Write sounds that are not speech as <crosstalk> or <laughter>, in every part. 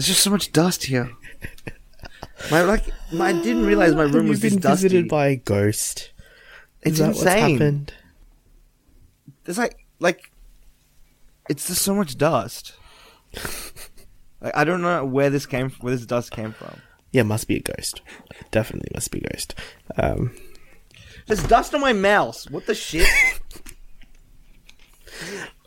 There's just so much dust here. My like, my, I didn't realize my room Have you was this been dusty. visited by a ghost? it's Is that what's insane. happened? There's like, like, it's just so much dust. like, I don't know where this came, from. where this dust came from. Yeah, must be a ghost. Definitely must be a ghost. Um, There's dust on my mouse. What the shit? <laughs>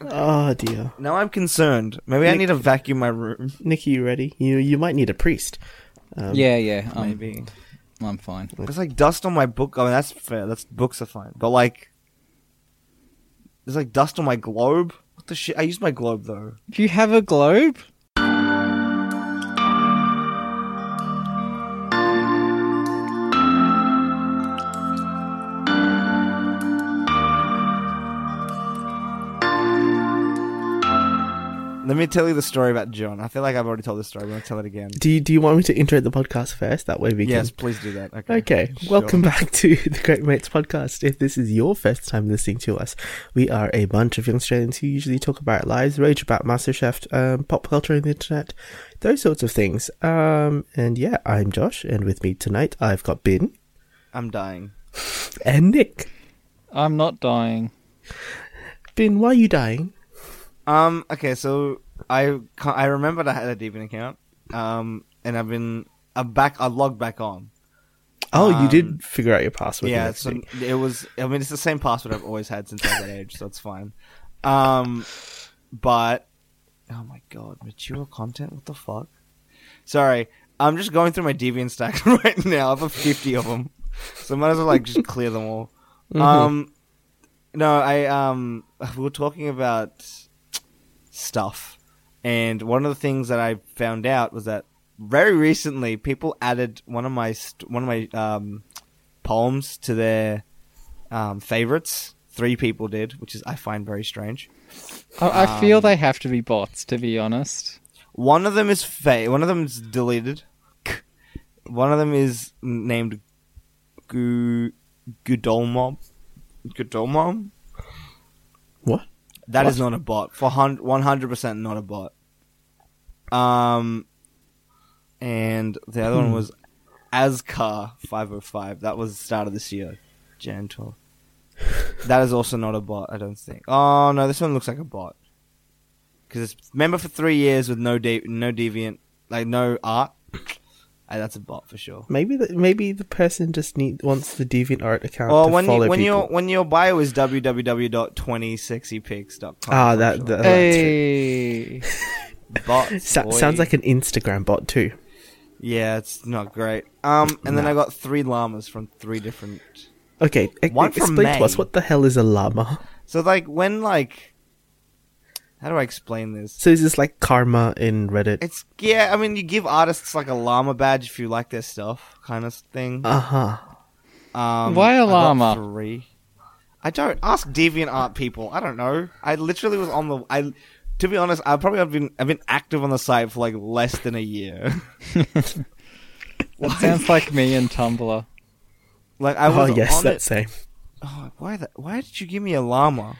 oh dear, now I'm concerned. Maybe I Nick- need to vacuum my room. Nikki, you ready? You you might need a priest. Um, yeah, yeah. I'm, Maybe. I'm fine. There's like dust on my book. I mean, that's fair. That's books are fine. But like, there's like dust on my globe. What the shit? I use my globe though. Do you have a globe? Let me tell you the story about John. I feel like I've already told this story. I'm gonna tell it again. Do you, do you want me to intro the podcast first? That way we Yes, can. please do that. Okay. Okay, Sure. welcome back to the Great Mates podcast. If this is your first time listening to us, we are a bunch of young Australians who usually talk about our lives, rage about MasterChef, um, pop culture and the internet, those sorts of things. Um, and yeah, I'm Josh, and with me tonight I've got Bin I'm dying. and Nick. I'm not dying. Bin, why are you dying? Um. Okay. So I I remembered I had a Deviant account. Um. And I've been I'm back. I logged back on. Oh, you Um, did figure out your password. yeah. So it was. I mean, it's the same password I've always had since I was that age, so it's fine. Um. But oh my god, mature content. What the fuck? Sorry. I'm just going through my Deviant stack <laughs> right now. I have 50 of them, so I might as well like just clear them all. Mhm. Um, no, I um, we were talking about stuff, and one of the things that I found out was that very recently people added one of my st- one of my um poems to their um favorites. Three people did, which is I find very strange. I, I feel Um, they have to be bots, to be honest. One of them is fa- One of them is deleted. One of them is named Gu Gudolmob. Gudolmob. What? That is What? not a bot. For one hundred percent not a bot. Um, and the other one Hmm. was Ascar five hundred five. That was the start of this year, Jan twelve. that is also not a bot. I don't think. Oh no, this one looks like a bot. Because it's member for three years with no de- no deviant, like no art. Uh, that's a bot for sure. Maybe the, maybe the person just need wants the DeviantArt account Well, to when follow you, when people. your when your bio is www.20sexypics.com. Ah, that- that- that's Hey, <laughs> bots. Sa- boy. sounds like an Instagram bot too. Yeah, it's not great. Um, and then I got three llamas from three different. Okay, e- One from explain to us May. what the hell is a llama. So like when like, how do I explain this? So is this like karma in Reddit? It's yeah. I mean, you give artists like a llama badge if you like their stuff, kind of thing. Uh huh. Um, Why a I got llama? Three. I don't ask deviant art people. I don't know. I literally was on the. I, to be honest, I probably have been. I've been active on the site for like less than a year. <laughs> <laughs> that sounds like me and Tumblr. Like I was. Oh was yes, on that it. same. Oh, why that? Why did you give me a llama?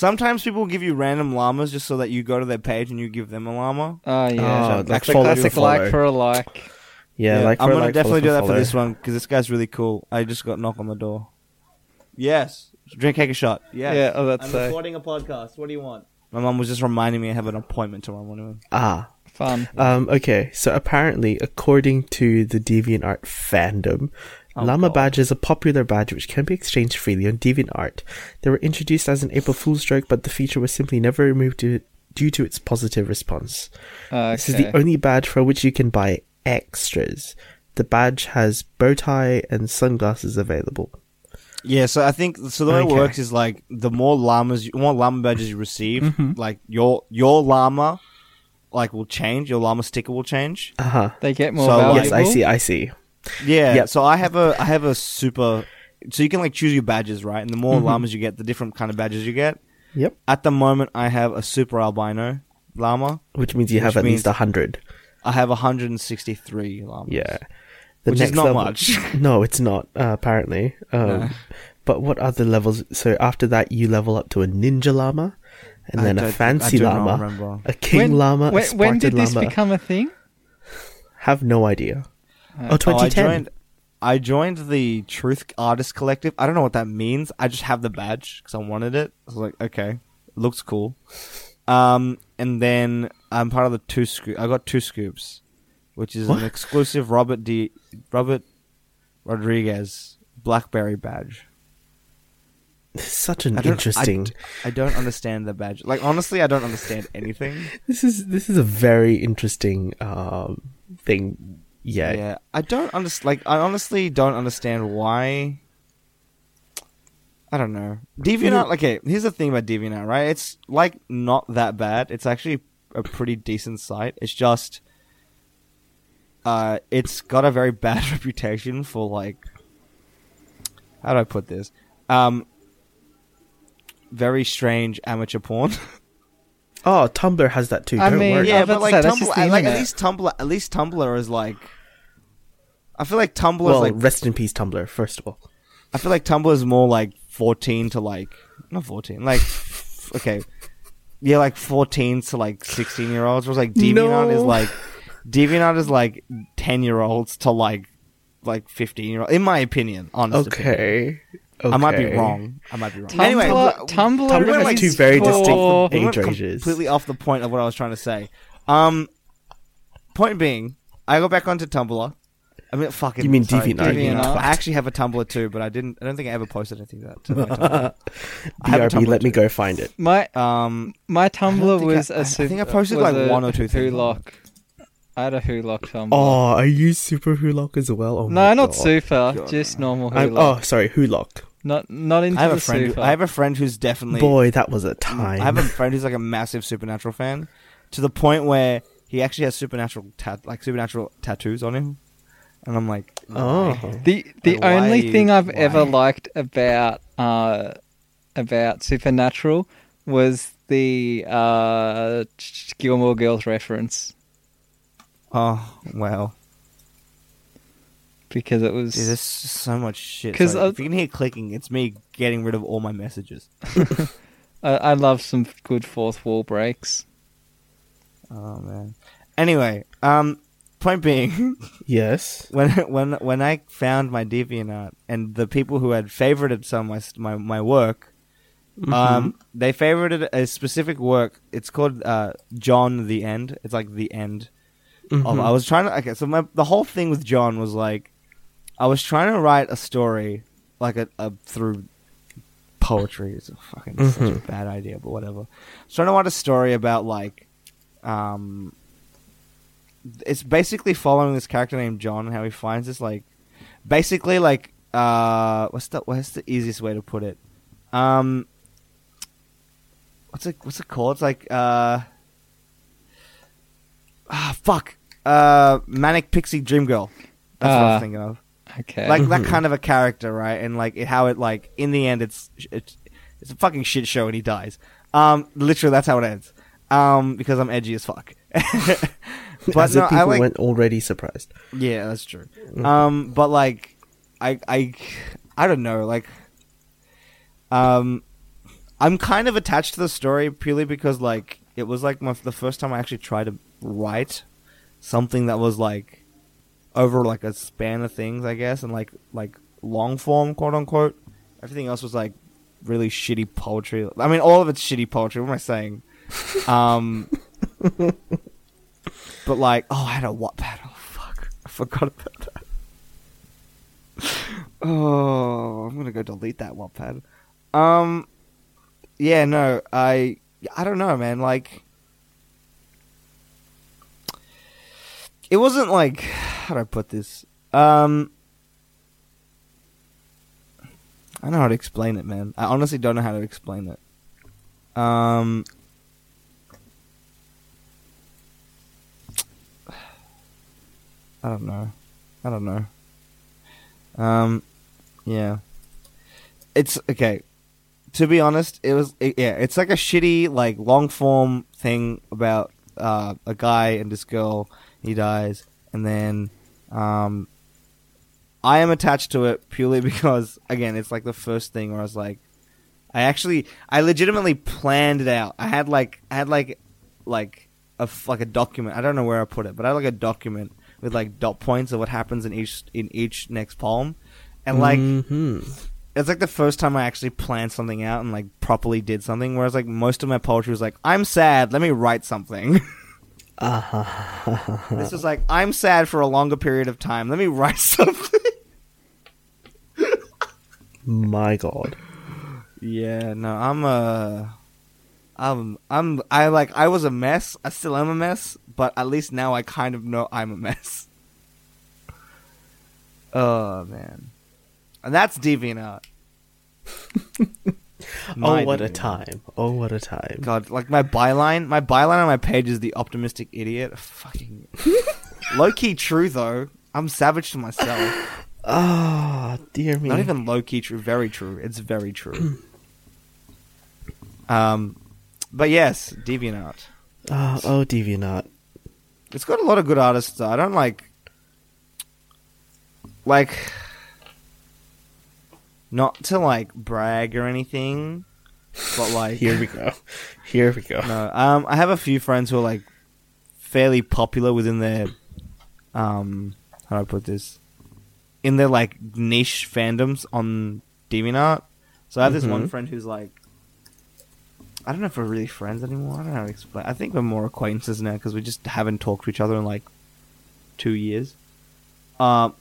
Sometimes people give you random llamas just so that you go to their page and you give them a llama. Oh yeah, Oh, like Actually, follow classic for like follow. for a like. Yeah, like I'm for gonna like, definitely do follow that for this one because this guy's really cool. I just got a knock on the door. Yes, drink, take a shot. Yes. Yeah, oh, that's I'm so recording a podcast. What do you want? My mom was just reminding me I have an appointment tomorrow morning. Ah, fun. um, okay. So apparently, according to the DeviantArt fandom, Oh, llama God. badge is a popular badge which can be exchanged freely on DeviantArt. They were introduced as an April Fool's joke, but the feature was simply never removed due, due to its positive response. Okay. This is the only badge for which you can buy extras. The badge has bow tie and sunglasses available. Yeah, so I think so. The way Okay. it works is like the more llamas, you, more llama badges you receive, Mhm. like your your llama, like will change. Your llama sticker will change. Uh huh. they get more So, valuable. Yes, I see. I see. Yeah. Yep. So I have a I have a super. So you can like choose your badges, right? And the more Mhm. llamas you get, the different kind of badges you get. Yep. At the moment, I have a super albino llama. Which means you Which have at least a hundred. I have 163 llamas. Yeah. Which is not much. <laughs> No, it's not. Uh, apparently. Um, No. But what other levels? So after that, you level up to a ninja llama, and I then a fancy I do not llama, a king when, llama, a when, Spartan when did this llama. become a thing? Have no idea. Uh, Oh, 2010. Oh, I joined. I joined the Truth Artist Collective. I don't know what that means. I just have the badge because I wanted it. I was like, okay, looks cool. Um, and then I'm part of the two scoop. I got two scoops, which is What? an exclusive Robert D. Robert Rodriguez BlackBerry badge. Such an I interesting. I, I don't understand the badge. Like honestly, I don't understand anything. <laughs> This is this is a very interesting um, thing. Yeah. Yeah, I don't understand. Like, I honestly don't understand why. I don't know. DeviantArt. Okay, here's the thing about DeviantArt, right? It's like not that bad. It's actually a pretty decent site. It's just, uh, it's got a very <laughs> bad <laughs> reputation for like, how do I put this? Um, very strange amateur porn. <laughs> Oh, Tumblr has that too. I Don't mean, worry. Yeah, yeah, I but like say, that's just Tumblr, the like at internet. least Tumblr, at least Tumblr is like. I feel like Tumblr well, is like rest in peace, Tumblr. First of all, I feel like Tumblr is more like 14 to like not 14, like okay, yeah, like 14 to like 16 year olds. Whereas like DeviantArt is No. like DeviantArt is like 10 year olds to like like 15 year old. In my opinion, honest opinion. Okay. I might be wrong. I might be wrong. Tumblr, anyway, Tumblr, Tumblr has is two very for- distinct we went age ranges. completely off the point of what I was trying to say. Um, point being, I go back onto Tumblr. I mean, fucking. You mean sorry, DeviantArt, you DeviantArt. I actually have a Tumblr too, but I didn't. I don't think I ever posted anything to that. To my Tumblr. <laughs> I BRB, Tumblr let me too. go find it. My Um, my Tumblr was I- a I super, think I posted, like, a one or two things on Wholock. I had a Wholock Tumblr. Oh, I use Super Wholock as well. Oh no, not God. super, God. just normal I'm, Wholock. oh, sorry, Wholock. Not not into I have the a friend. Who. I have a friend who's definitely. Boy, that was a time. I have a friend who's like a massive Supernatural fan, to the point where he actually has Supernatural tat like Supernatural tattoos on him, and I'm like, Oh. why? The the Like, only you- thing I've ever liked about uh about Supernatural was the uh Gilmore Girls reference oh wow. Because it was Dude, there's so much shit. 'Cause Sorry, I- if you can hear clicking, it's me getting rid of all my messages. <laughs> <laughs> I, I love some good fourth wall breaks. Oh man. Anyway, um, point being, <laughs> yes. when when when I found my DeviantArt and the people who had favorited some of my my, my work, Mm-hmm. um, they favorited a specific work. It's called uh, John the End. It's like the end. Of, Mhm. I was trying to. Okay, so my, the whole thing with John was like, I was trying to write a story like a, a through poetry. It's a fucking such a Mhm. bad idea, but whatever. I was trying to write a story about like, um, it's basically following this character named John and how he finds this like, basically like, uh, what's the what's the easiest way to put it? Um, what's it what's it called? It's like uh, ah fuck, uh, manic pixie dream girl. That's what I Ah. was thinking of Okay. like that Mhm. kind of a character, right? And like it, how it like in the end, it's it's it's a fucking shit show, and he dies. Um, literally, that's how it ends. Um, because I'm edgy as fuck. <laughs> but As no, if people I like weren't already surprised. yeah, that's true. Um, but like I I I don't know, like um, I'm kind of attached to the story purely because like it was like my the first time I actually tried to write something that was like over like a span of things, I guess, and like like long form, quote unquote. Everything else was like really shitty poetry. I mean, all of it's shitty poetry. What am I saying? <laughs> Um, but like, oh, I had a Wattpad. Oh fuck, I forgot about that. <laughs> Oh, I'm gonna go delete that Wattpad. Um, yeah, no, I, I don't know, man. Like, it wasn't like, <sighs> how do I put this? Um, I don't know how to explain it, man. I honestly don't know how to explain it. Um, <sighs> I don't know. I don't know. Um, yeah. It's okay. To be honest, it was it, yeah. It's like a shitty like long form thing about uh, a guy and this girl. He dies, and then um, I am attached to it purely <laughs> because again, it's like the first thing where I was like, I actually, I legitimately planned it out. I had like, I had like, like a like a document. I don't know where I put it, but I had like a document with like dot points of what happens in each in each next poem, and like Mhm. it's like the first time I actually planned something out and like properly did something. Whereas like most of my poetry was like, I'm sad, let me write something. <laughs> Uh-huh. this is like, I'm sad for a longer period of time, let me write <laughs> something. My God. yeah, no, I'm uh I'm I'm I like I was a mess. I still am a mess, but at least now I kind of know I'm a mess. <laughs> Oh man. And that's DeviantArt. My <laughs> <laughs> oh, what a time! Oh, what a time! God, like my byline, my byline on my page is the optimistic idiot. Fucking <laughs> low key true though. I'm savage to myself. <sighs> Ah, dear me. Not even low key true, very true. It's very true. <clears throat> um, but yes, DeviantArt. Ah, oh, DeviantArt. It's got a lot of good artists. Though. I don't like, like, not to like brag or anything, but like Here we go. Here we go. No, um, I have a few friends who are like fairly popular within their, um, how do I put this? In their like niche fandoms on DeviantArt. So I have this one Mhm. friend who's like, I don't know if we're really friends anymore. I don't know how to explain. I think we're more acquaintances now because we just haven't talked to each other in like two years. Um,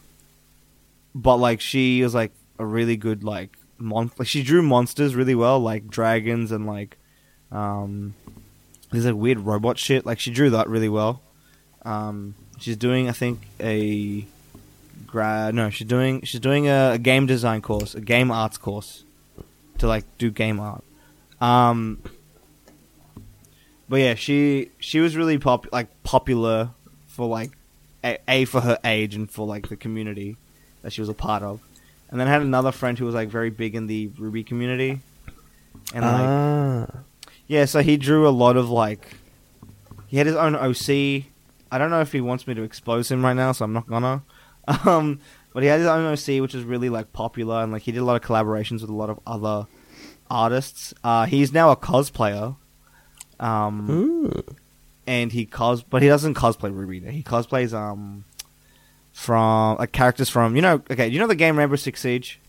but like she was like a really good like mon like she drew monsters really well, like dragons and like um, there's like weird robot shit. Like she drew that really well. Um, she's doing, I think, a grad. No, she's doing she's doing a, a game design course, a game arts course, to like do game art. Um, but yeah, she she was really pop like popular for like a, a for her age and for like the community that she was a part of. And then I had another friend who was like very big in the RWBY community, and like ah, yeah, so he drew a lot of like he had his own OC. I don't know if he wants me to expose him right now, so I'm not gonna. <laughs> Um, but he had his own OC, which is really like popular, and like he did a lot of collaborations with a lot of other artists. Uh, he's now a cosplayer. Um, mm. and he cos, but he doesn't cosplay RWBY. He cosplays um from like characters from you know okay you know the game Rainbow Six Siege.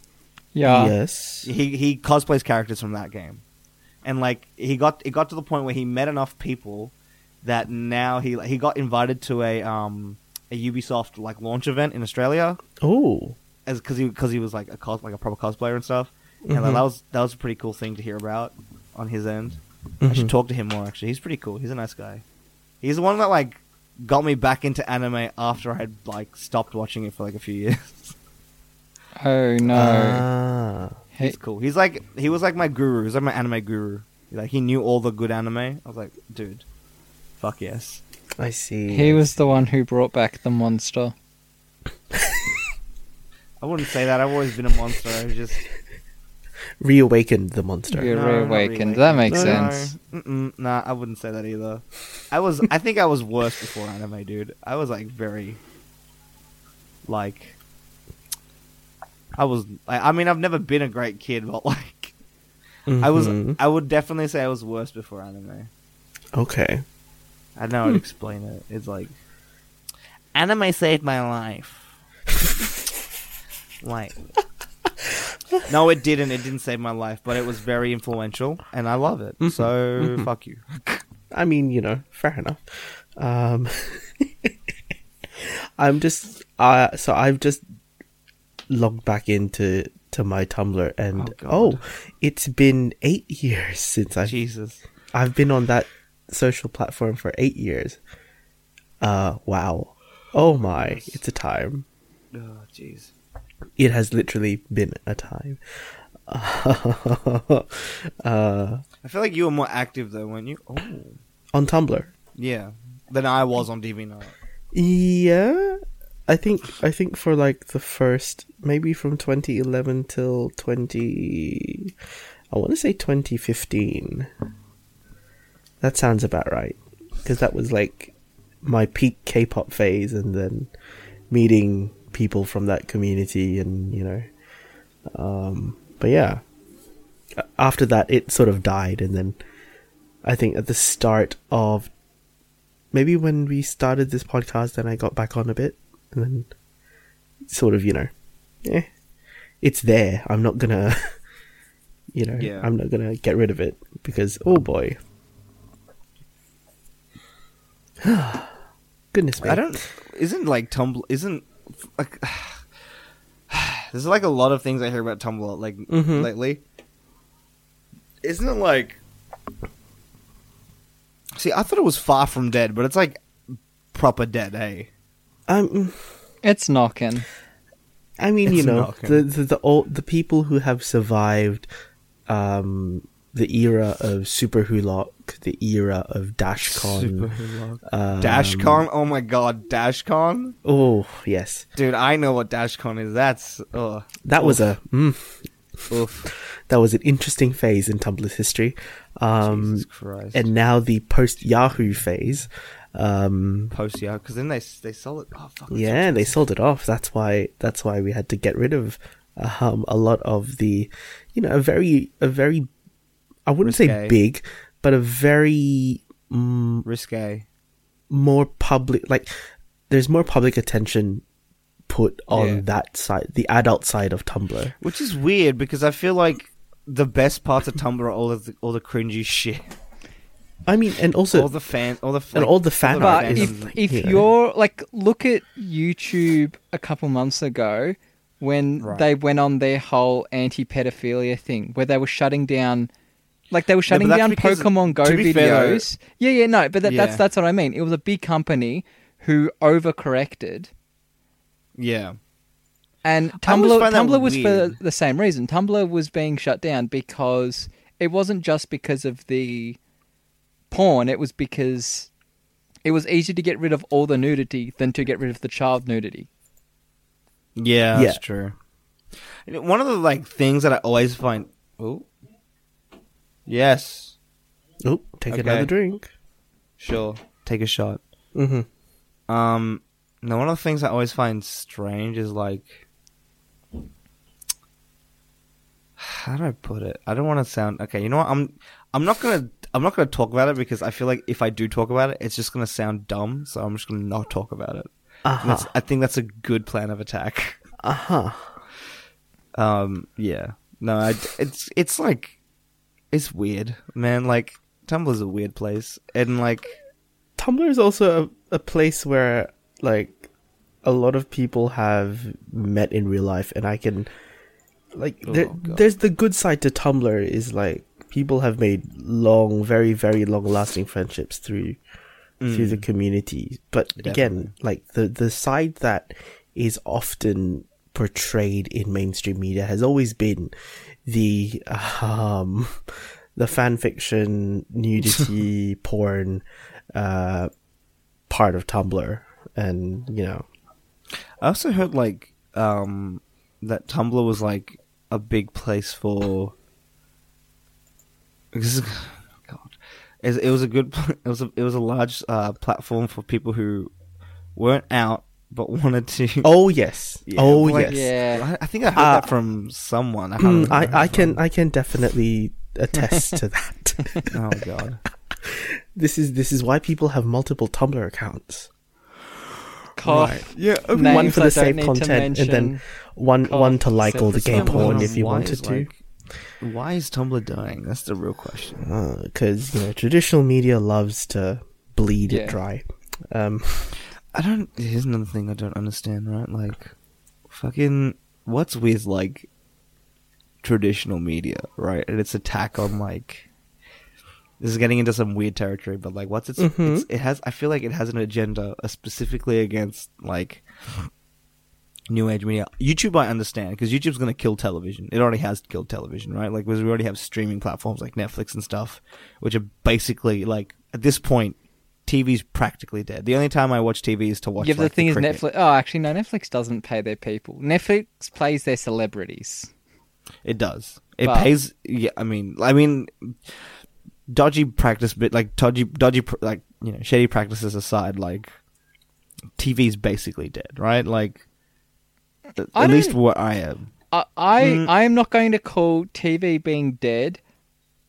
Yeah. yes. he he cosplays characters from that game, and like he got it got to the point where he met enough people that now he he got invited to a um a Ubisoft like launch event in Australia Oh, as because he because he was like a cos like a proper cosplayer and stuff, and like, Mhm. that was that was a pretty cool thing to hear about on his end. I should Mhm. talk to him more. Actually, he's pretty cool. He's a nice guy. He's the one that like got me back into anime after I had like stopped watching it for like a few <laughs> years. Oh no. Ah. He's cool. He's like he was like my guru. He's like my anime guru. Like he knew all the good anime. I was like, dude, fuck yes. I see. He was the one who brought back the monster. <laughs> I wouldn't say that. I've always been a monster. I was just reawakened the monster. Yeah. No, not reawakened. That makes No, sense. no. Nah, I wouldn't say that either. I was. I think I was worse before anime, dude. I was like very, like, I was. I, I mean, I've never been a great kid, but <laughs> like, I was. Mhm. I would definitely say I was worse before anime. Okay. I don't know how to explain it. It's like anime saved my life. <laughs> like <laughs> No, it didn't. It didn't save my life, but it was very influential and I love it. Mhm. So Mhm. fuck you. I mean, you know, fair enough. Um, <laughs> I'm just, uh, so I've just logged back into to my Tumblr, and Oh, oh, it's been eight <laughs> years since I've Jesus. I've been on that social platform for eight years. Uh, wow. Oh my, it's a time. Oh jeez. It has literally been a time. <laughs> uh, I feel like you were more active though, weren't you? Oh. on Tumblr. Yeah. Than I was on DVNR. Yeah, I think I think for like the first maybe from 2011 till 20 I want to say 2015. That sounds about right because that was like my peak K-pop phase and then meeting people from that community and you know um but yeah. after that, it sort of died, and then I think at the start of maybe when we started this podcast, then I got back on a bit, and then sort of you know, eh, it's there. I'm not gonna, <laughs> you know, Yeah. I'm not gonna get rid of it because oh boy, <sighs> goodness me, I don't. Isn't like Tumblr? Isn't like. <sighs> There's like a lot of things I hear about Tumblr like Mhm. lately. Isn't it like? See, I thought it was far from dead, but it's like proper dead. Hey, Um, It's knocking. I mean, you know, not the the the, old, the people who have survived um, the era of Super Wholock, the era of DashCon. um, Dashcon. Oh my god, Dashcon, Oh yes, dude! I know what Dashcon is. That's oh, that was a mm, oof. that was an interesting phase in Tumblr's history. Um, Jesus Christ. and now the post Yahoo phase. Um, post yeah, because then they they sell it. Oh fuck. yeah, they sold it off. That's why. That's why we had to get rid of um, a lot of the, you know, a very, a very, I wouldn't say big, but a very mm, risque. more public. Like, there's more public attention put on Yeah. that side, the adult side of Tumblr. Which is weird because I feel like the best parts of Tumblr are all of the, all the cringy shit, I mean, and also all the fan, all the and like, all the fan the art But is if if you know. you're like, look at YouTube a couple months ago when Right. they went on their whole anti-pedophilia thing, where they were shutting down, like they were shutting that's down because- Pokemon Go to be fair, though- videos. yeah, yeah, no, but that, Yeah. that's that's what I mean. It was a big company who overcorrected. yeah. And Tumblr, find Tumblr was for the same reason. Tumblr was being shut down because it wasn't just because of the porn. It was because it was easier to get rid of all the nudity than to get rid of the child nudity. Yeah, Yeah. that's true. One of the like things that I always find. Oh, yes, oh, take Okay. another drink. sure. Take a shot. Mm-hmm. Um, now one of the things I always find strange is like, how do I put it? I don't want to sound okay. You know what? I'm I'm not gonna I'm not gonna talk about it because I feel like if I do talk about it, it's just gonna sound dumb. So I'm just gonna not talk about it. Uh-huh. I think that's a good plan of attack. Uh huh. Um, yeah. No, I, it's it's like it's weird, man. Like Tumblr's a weird place, and like Tumblr is also a, a place where like a lot of people have met in real life, and I can like Oh, there, there's the good side to Tumblr is like people have made long, very, very long lasting friendships through through the mm, community. But Definitely. again, like the the side that is often portrayed in mainstream media has always been the um the fan fiction nudity <laughs> porn uh part of Tumblr and you know I also heard like um that Tumblr was like a big place for. Is, God, it, it was a good. <laughs> It was a it was a large uh, platform for people who weren't out but wanted to. oh yes Yeah, oh like- yes Yeah. I, I think I heard Uh, that from someone. I, can't Mm, I I can. I can definitely attest to <laughs> that Oh god. <laughs> this is this is why people have multiple Tumblr accounts Cough. Yeah. Names one for the don't same content and then one Cough, one to like all the except gay for That's what porn if you why wanted to like, why is Tumblr dying? That's the real question. because you know traditional media loves to bleed Yeah. it dry. Um, <laughs> I don't. Here's another thing I don't understand. Right, like, fucking, what's with like traditional media, right? And its attack on like. This is getting into some weird territory, but like, what's its? Mhm. it's it has. I feel like it has an agenda uh, specifically against like new age media. YouTube, I understand because YouTube's going to kill television. It already has killed television, right? Like, because we already have streaming platforms like Netflix and stuff, which are basically like at this point, TV's practically dead. The only time I watch TV is to watch. Yeah, but like, the thing is, cricket. Netflix. Oh, actually, no. Netflix doesn't pay their people. Netflix plays their celebrities. It does. It But- pays. Yeah, I mean, I mean, dodgy practice, but like dodgy, dodgy, like you know, shady practices aside, like TV's basically dead, right? Like, at, at least don't- I am. I I, Mm. I am not going to call TV being dead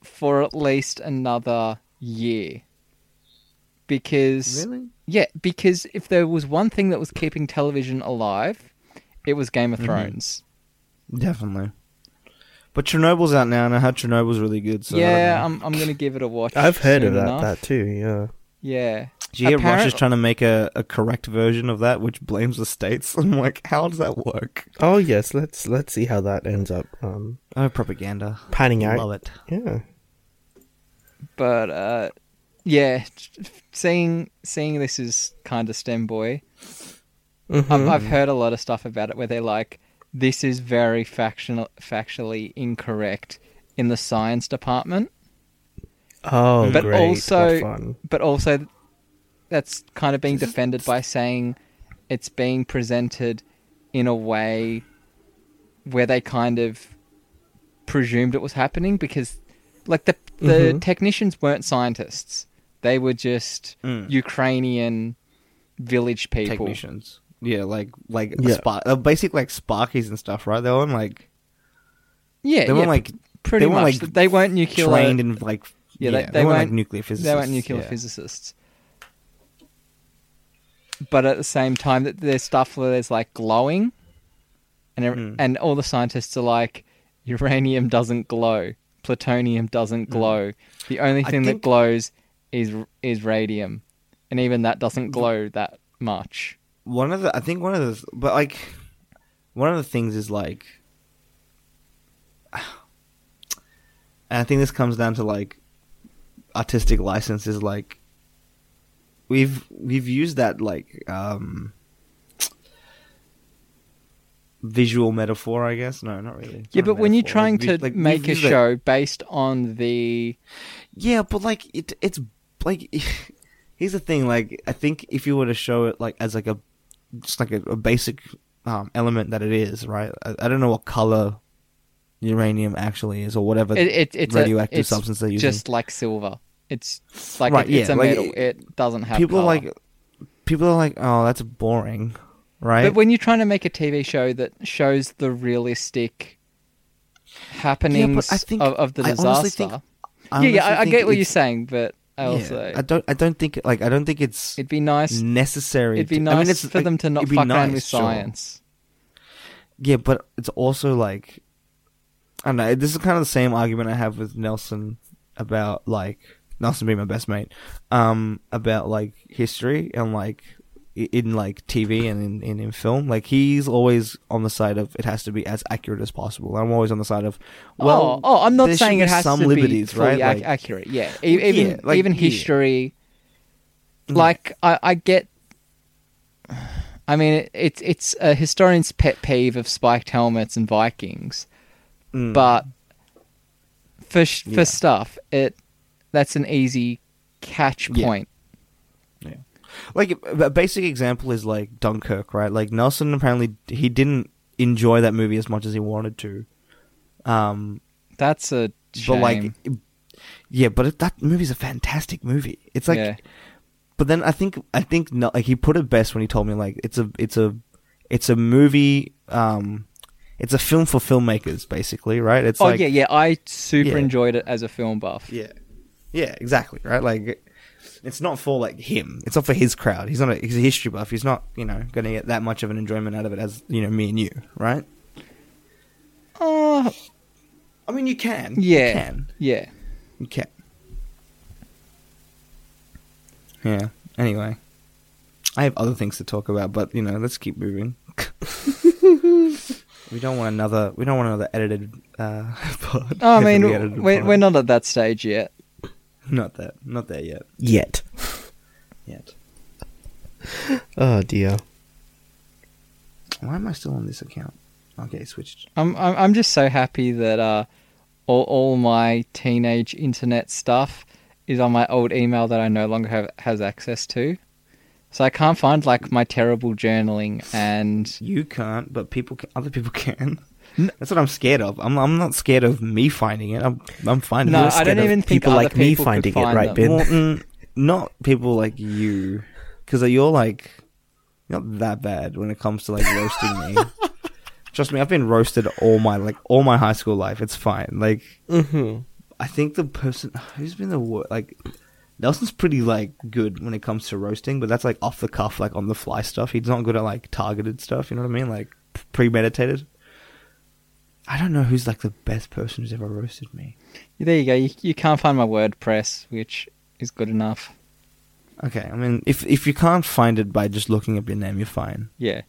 for at least another year. Because Really? yeah, because if there was one thing that was keeping television alive, it was Game of Mhm. Thrones. Definitely. But Chernobyl's out now, and I heard Chernobyl's really good. So yeah. I'm I'm gonna give it a watch. I've heard of that enough. that too. Yeah. Yeah. Did you hear apparent- Russia's trying to make a, a correct version of that, which blames the states? <laughs> I'm like, how does that work? Oh yes, let's let's see how that ends up um, Oh, propaganda. panning out. Love it. Yeah. But uh, yeah, seeing seeing this is kind of STEM boy. Mhm. I've, I've heard a lot of stuff about it where they're like, this is very factional, factually incorrect in the science department, oh, But great. also- fun. but also that's kind of being defended by saying it's being presented in a way where they kind of presumed it was happening because, like the the Mhm. technicians weren't scientists; they were just Mm. Ukrainian village people. Technicians. Yeah, like like Yeah. Spark, uh, basic like Sparkies and stuff, right? They weren't like Yeah, they weren't like pretty they weren't, much. like, they weren't nuclear. trained in like Yeah, yeah, they- they, they weren't, like weren't- nuclear physicists. They weren't nuclear yeah. physicists. But at the same time, that there's stuff where there's like glowing, and Mm. and all the scientists are like, uranium doesn't glow, plutonium doesn't glow. The only Mm. I thing that glows is is radium, and even that doesn't glow that much. One of the I think one of the but like one of the things is like <sighs> and I think this comes down to like artistic license is like we've we've used that like um visual metaphor I guess. No not really. It's Yeah, not but when you're trying Like, to like, make a show based on the Yeah, but like it, it's like <laughs> here's the thing. Like I think if you were to show it like as like a just like a, a basic um, element that it is, right? I, I don't know what color uranium actually is or whatever it, it, it's radioactive a, it's substance they're using. just like silver. It's like Right, it- it's yeah, a like, metal. It doesn't have people color. like people are like, oh, that's boring, right? But when you're trying to make a TV show that shows the realistic happenings I think- of, of the disaster, yeah, yeah, I, I get what you're saying, but I yeah, also I don't. I don't think like I don't think it's it'd be nice. necessary. It'd be to- nice I mean, it's for like, them to not fuck around nice, with sure. science. Yeah, but it's also like I don't know. This is kind of the same argument I have with Nelson about like Nelson being my best mate. Um, about like history and like in like TV and in, in, in film. Like he's always on the side of it has to be as accurate as possible. I'm always on the side of well, oh, oh, I'm not saying it has some to liberties, be right? ac- Like- accurate. Yeah, even yeah, like, even history. Mm. Like I, I get. I mean, it, it's it's a historian's pet peeve of spiked helmets and Vikings. mm. but for sh- Yeah. for stuff it that's an easy catch point like a basic example is like Dunkirk, right? Like Nelson apparently he didn't enjoy that movie as much as he wanted to. Um, that's a shame. But like, yeah, but it, that movie's a fantastic movie. It's like, yeah. but then I think I think no, like he put it best when he told me like it's a it's a it's a movie. Um, it's a film for filmmakers, basically, right? It's oh like yeah yeah i super Yeah. enjoyed it as a film buff yeah, yeah, exactly, right? Like. It's not for like him. It's not for his crowd. He's not. A, he's a history buff. He's not, you know, going to get that much of an enjoyment out of it as you know me and you, right? oh I mean, you can. yeah You can. yeah You can. Yeah. Anyway, I have other things to talk about, but you know, let's keep moving. <laughs> we don't want another. We don't want another edited. Uh, <laughs> pod. oh, i mean <laughs> we're, pod. we're not at that stage yet <laughs> not that. Not there yet. Yet. Yet. <laughs> Oh dear. Why am I still on this account? Okay, switched. i'm i'm, I'm just so happy that uh all, all my teenage internet stuff is on my old email that i no longer have has access to so i can't find like my terrible journaling and You can't, but people. Can, other people <laughs> can. That's what I'm scared of. I'm. I'm not scared of me finding it. I'm. I'm finding No, it. I don't even think people like me people could finding it, right. Ben? Well, mm, <laughs> not people like you, because you're like not that bad when it comes to like roasting me. <laughs> Trust me, I've been roasted all my like all my high school life. It's fine. Like Mm-hmm. I think the person who's been the worst, like Nelson's pretty like good when it comes to roasting, but that's like off the cuff, like on the fly stuff. He's not good at like targeted stuff. You know what I mean? Like premeditated. I don't know who's like the best person who's ever roasted me. There you go. You, you can't find my WordPress, which is good enough. Okay, I mean, if if you can't find it by just looking up your name, you're fine. Yeah.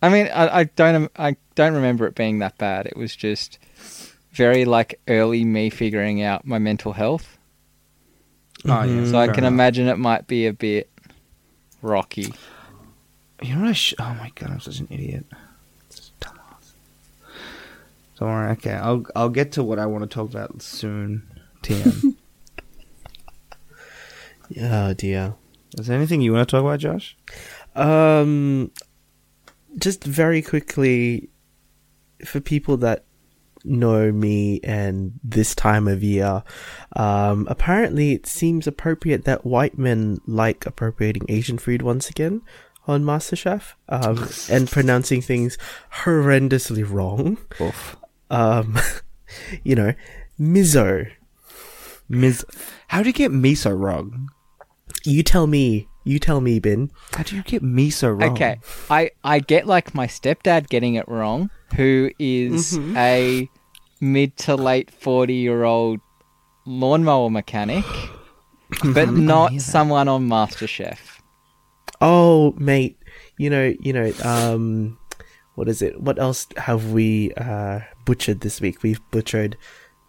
I mean, I, I don't um, I don't remember it being that bad. It was just very like early me figuring out my mental health. Oh, yeah. So I can enough. imagine it might be a bit rocky. You know what? I sh- oh my god, I'm such an idiot. Such. Don't worry. Okay, I'll I'll get to what I want to talk about soon. TM. <laughs> Oh dear. Is there anything you want to talk about, Josh? Um, just very quickly, for people that know me and this time of year, um, apparently it seems appropriate that white men like appropriating Asian food once again on MasterChef, um, and <laughs> pronouncing things horrendously wrong. Oof. Um, <laughs> you know, miso. Ms. How do you get miso wrong? You tell me. You tell me, Bin. How do you get miso wrong? Okay, I I get like my stepdad getting it wrong, who is Mhm. a mid to late forty year old lawnmower mechanic, but not someone on MasterChef. Oh, mate, you know, you know, um, what is it? What else have we uh, butchered this week? We've butchered,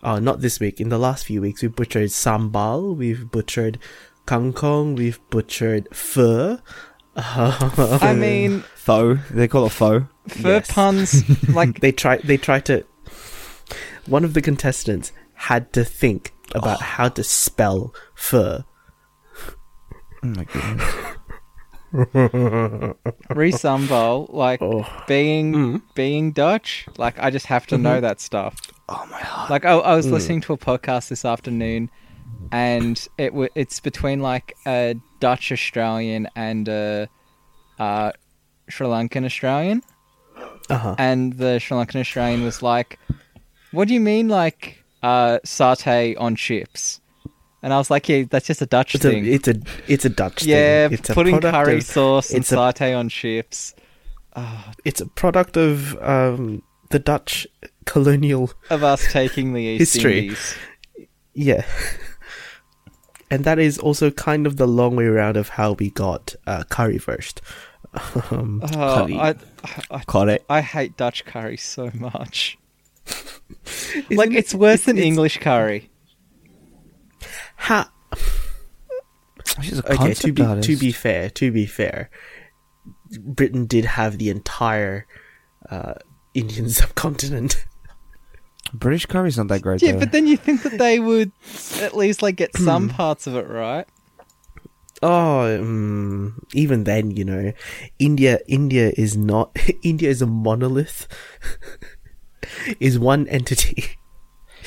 oh, not this week. In the last few weeks, we've butchered sambal. We've butchered kangkong. We've butchered pho. <laughs> I mean, <laughs> Pho. They call it pho. fur Yes. puns <laughs> like they try. They try to. One of the contestants had to think about oh. how to spell fur. Oh my goodness. Resambal, like Oh. being Mm. being Dutch. Like I just have to know that stuff. Oh my god! Like I, I was Mm. listening to a podcast this afternoon, and it w- it's between like a Dutch Australian and a uh, Sri Lankan Australian, Uh huh. and the Sri Lankan Australian was like, "What do you mean, like uh, satay on chips?" And I was like, "Yeah, that's just a Dutch It's a thing." it's a it's a Dutch yeah, thing. It's a putting curry of- sauce and a- satay on chips. it's a product of um, the Dutch colonial Of us taking the East History. Indies. yeah. <laughs> And that is also kind of the long way around of how we got uh, curry first. <laughs> Um, Oh, Curry. I, I, it. I hate Dutch curry so much. <laughs> like it- it's worse than it's- English curry. Ha- She's a okay, to be artist. to be fair, to be fair, Britain did have the entire uh, Indian <laughs> subcontinent. British curry's not that great. Yeah, though. but then you think that they would at least like get some <clears throat> parts of it right. Oh, mm, even then, you know, India, India is not. <laughs> India is a monolith. <laughs> is one entity.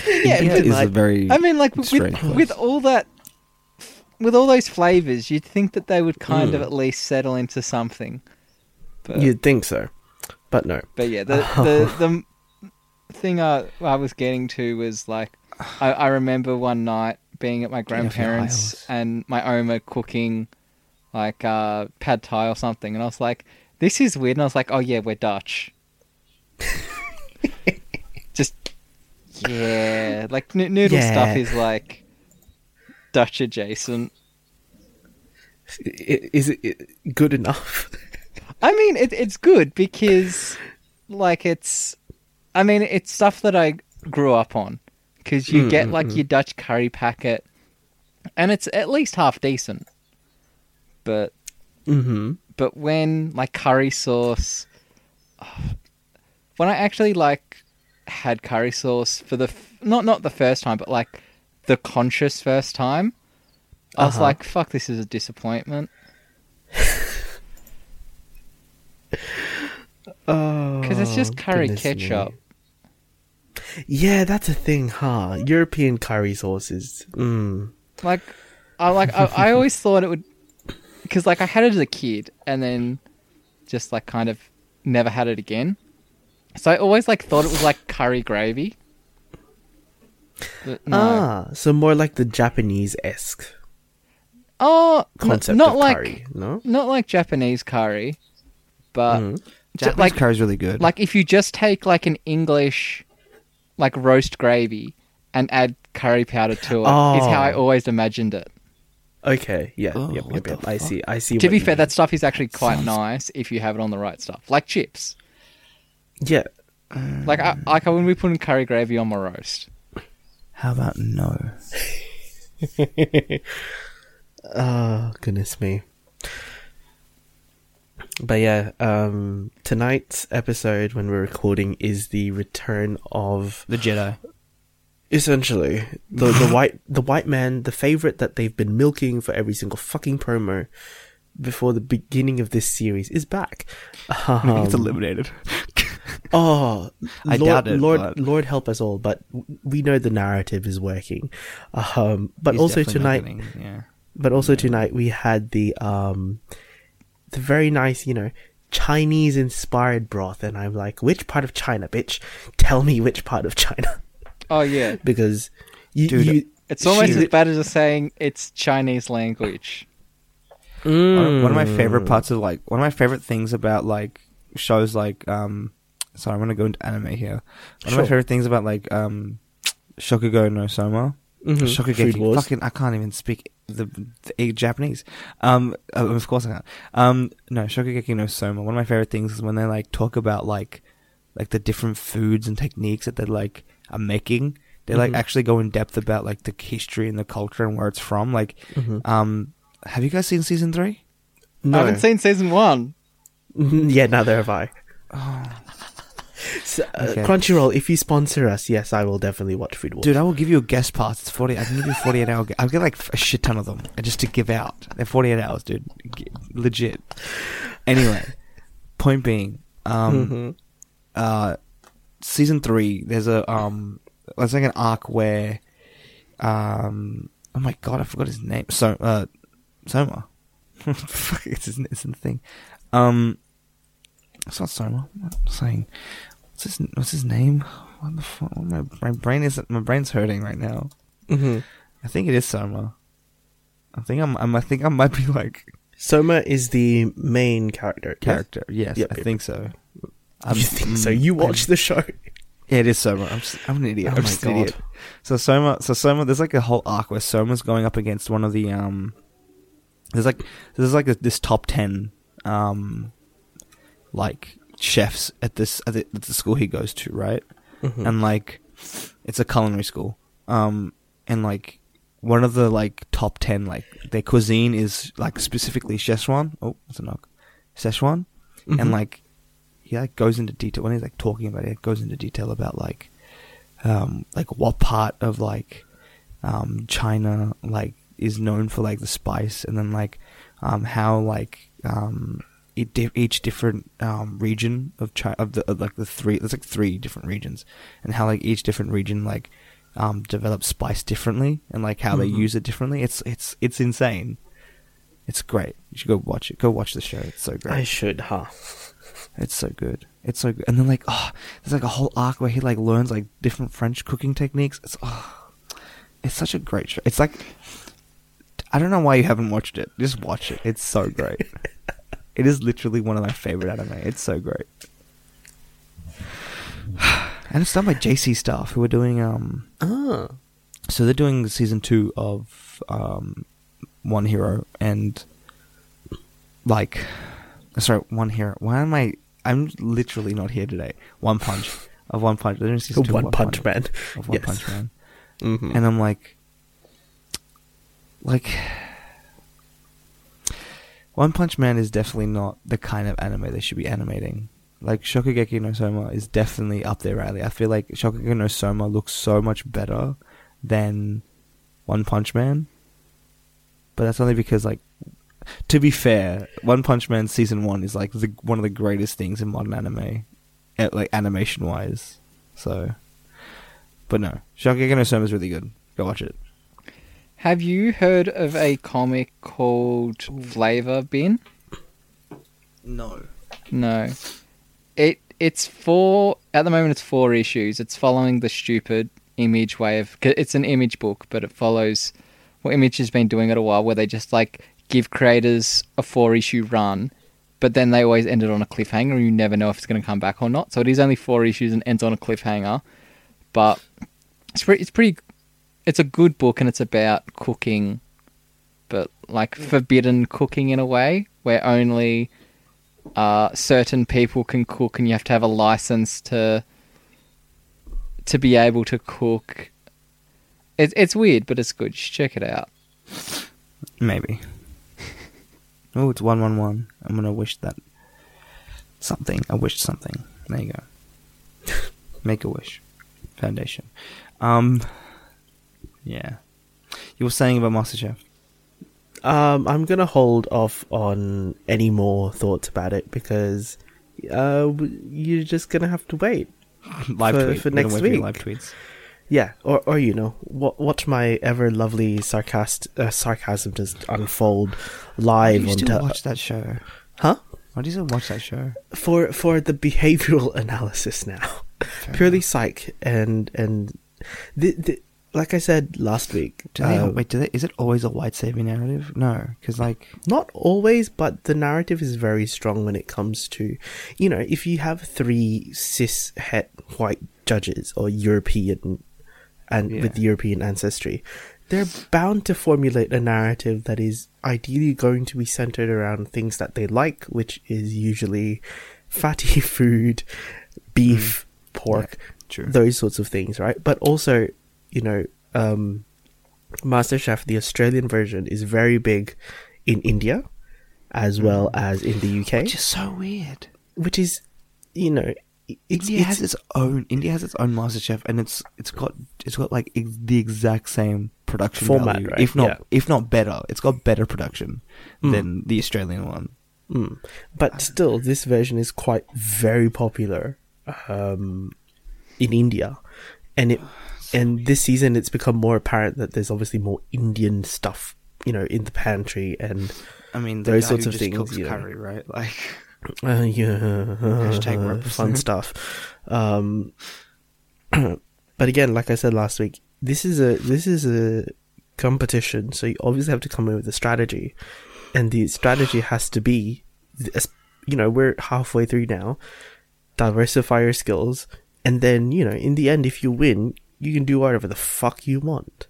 Yeah, India but is a very. I mean, like with with all that, with all those flavors, you'd think that they would kind of Mm. at least settle into something. But You'd think so, but no. but yeah, the the <laughs> the thing I I was getting to was like I, I remember one night being at my Getting off your grandparents and my oma cooking like uh, pad thai or something, and I was like, "This is weird," and I was like, "Oh yeah, we're Dutch." <laughs> Yeah, like n- noodle Yeah. stuff is like Dutch adjacent. Is it good enough? I mean, it, it's good because, like, it's. I mean, it's stuff that I grew up on because you Mm, get mm, like mm. your Dutch curry packet, and it's at least half decent. But Mm-hmm. but when like curry sauce, when I actually like had curry sauce for the f- not not the first time, but like the conscious first time, I was Uh-huh. like, "Fuck, this is a disappointment." Oh, <laughs> Because it's just curry goodness ketchup. me. Yeah, that's a thing, huh? European curry sauces. Mm. Like, I like I, I always <laughs> thought it would, because like I had it as a kid and then just like kind of never had it again. So I always like thought it was like curry gravy. But no. Ah, so more like the Japanese esque oh, n- concept not of like curry, no? not like Japanese curry, but ju- Japanese like curry's really good. like if you just take like an English like roast gravy and add curry powder to it, is how I Oh. always imagined it. Okay, yeah, Oh, yep, yep, yep. I see, I see. To what be you fair, mean. that stuff is actually quite Sounds- nice if you have it on the right stuff, like chips. Yeah. Like I like I wouldn't be putting curry gravy on my roast. How about no? oh <laughs> goodness me. But yeah, um, tonight's episode when we're recording is the return of The Jedi. essentially the the <laughs> white the white man, the favorite that they've been milking for every single fucking promo before the beginning of this series is back. <laughs> it's Um, eliminated. Oh, I Lord, doubt it, Lord, but- Lord, help us all. But we know the narrative is working. Um, but He's also tonight, getting- yeah. but also tonight we had the um, the very nice, you know, Chinese inspired broth, and I'm like, which part of China, bitch? Tell me which part of China, Oh yeah, <laughs> because you, Dude, you it's almost She- as bad as just saying it's Chinese language. One of- one of my Mm. favorite parts of like one of my favorite things about like shows like um sorry I'm gonna go into anime here. One of my favorite things about like um Shokugo no Soma. Mhm. Food Shokugeki. Wars. Fucking I can't even speak the, the Japanese. Um uh, of course I can't. Um no, Shokugeki no Soma. One of my favorite things is when they like talk about like like the different foods and techniques that they like are making. They like Mhm. actually go in depth about like the history and the culture and where it's from. Like Mhm. um have you guys seen season three? No. I haven't seen season one. <laughs> yeah, neither have I. Oh. So, uh, Okay. Crunchyroll, if you sponsor us, yes, I will definitely watch Food Wars. Dude, I will give you a guest pass. It's forty. I can give you forty-eight hour. I'll get like a shit ton of them just to give out. They're forty-eight hours, dude. Legit. Anyway, <laughs> point being, um, Mhm. uh, season three. There's a um, there's like an arc where, um, oh my god, I forgot his name. So, uh, Soma. <laughs> Fuck, it's it's the thing. Um, it's not Soma. What am saying? What's his What's his name? What the fuck? My my brain is my brain's hurting right now. Mhm. I think it is Soma. I think I'm, I'm. I think I might be like Soma is the main character. character. Yes, Yep, I yep. think so. you think so? mm, You watch the show. Yeah, it is Soma. I'm just, I'm an idiot. Oh I'm just an God. idiot. So Soma, so Soma, there's like a whole arc where Soma's going up against one of the um. There's like there's like a, this top ten um, like chefs at this at the, at the school he goes to, right? Mhm. and like it's a culinary school um and like one of the like top 10 like their cuisine is like specifically Szechuan oh that's a knock Szechuan Mhm. and like he like goes into detail when he's like talking about it, it goes into detail about like um like what part of like um China like is known for like the spice and then like um how like um each different um region of China of the of like the three there's like three different regions and how like each different region like um develops spice differently and like how they Mhm. use it differently it's it's it's insane it's great you should go watch it go watch the show it's so great I should, huh? it's so good. It's so good. And then like, oh, there's like a whole arc where he like learns like different French cooking techniques. It's oh, it's such a great show. It's like, I don't know why you haven't watched it. Just watch it. It's so great. <laughs> it is literally one of my favorite anime. It's so great. <sighs> And it's done by JC Staff, who are doing um. Ah. So they're doing season two of um, One Hero and like, sorry, One Hero. Why am I? I'm literally not here today. One Punch of One Punch. They're doing season two One of Punch Man. of One Yes. Punch Man, Mhm. and I'm like, like. One Punch Man is definitely not the kind of anime they should be animating. Like Shokugeki no Soma is definitely up there, Riley. I feel like Shokugeki no Soma looks so much better than One Punch Man. But that's only because, like, to be fair, One Punch Man season one is like the one of the greatest things in modern anime, eh, like animation wise. So, but no, Shokugeki no Soma is really good. Go watch it. Have you heard of a comic called Flavor Bin? No. No. It it's four at the moment. It's four issues. It's following the stupid image way of. It's an image book, but it follows what Image has been doing it a while, where they just like give creators a four issue run, but then they always end it on a cliffhanger, and you never know if it's going to come back or not. So it is only four issues and ends on a cliffhanger, but it's pretty. It's pretty. It's a good book, and it's about cooking, but like forbidden cooking in a way, where only uh, certain people can cook, and you have to have a license to to be able to cook. It's it's weird, but it's good. Check it out. Maybe. <laughs> oh, it's one one one. I'm gonna wish that something. I wished something. There you go. <laughs> Make a wish. Foundation. Um. Yeah. You were saying about MasterChef. Um, I'm gonna hold off on any more thoughts about it because uh, you're just gonna have to wait. <laughs> live For- tweet. for next wait for week. Live tweets. Yeah, or or you know, wa- watch my ever lovely sarcast uh, sarcasm just unfold Why do live you on still te- watch that show? huh Why do you still watch that show? for for the behavioral <laughs> analysis now. Fair Purely enough. psych and and the, the like I said last week. Do they, uh, wait, do they, is it always a white savior narrative? No, because like Not always, but the narrative is very strong when it comes to, you know, if you have three cis het white judges or European and Yeah. with European ancestry, they're bound to formulate a narrative that is ideally going to be centered around things that they like, which is usually fatty <laughs> food, beef, pork, true. those sorts of things, right? But also, you know, um, MasterChef, the Australian version, is very big in India as well as in the UK, Mm. which is so weird. which is, you know, it's, India it's- has its own. India has its own MasterChef, and it's it's got it's got like ex- the exact same production Format, value, right? if not Yeah. if not better. It's got better production Mm. than the Australian one. Mm. But still, this version is quite very popular um, in India, and it and this season it's become more apparent that there's obviously more Indian stuff, you know, in the pantry and I mean, Those sorts of things, cooks you know. curry, right? Like, <laughs> uh, yeah, Hashtag <laughs> fun stuff. Um, <clears throat> but again, like I said last week, this is a this is a competition, so you obviously have to come in with a strategy, and the strategy has to be, you know, we're halfway through now. Diversify your skills, and then you know, in the end, if you win, you can do whatever the fuck you want.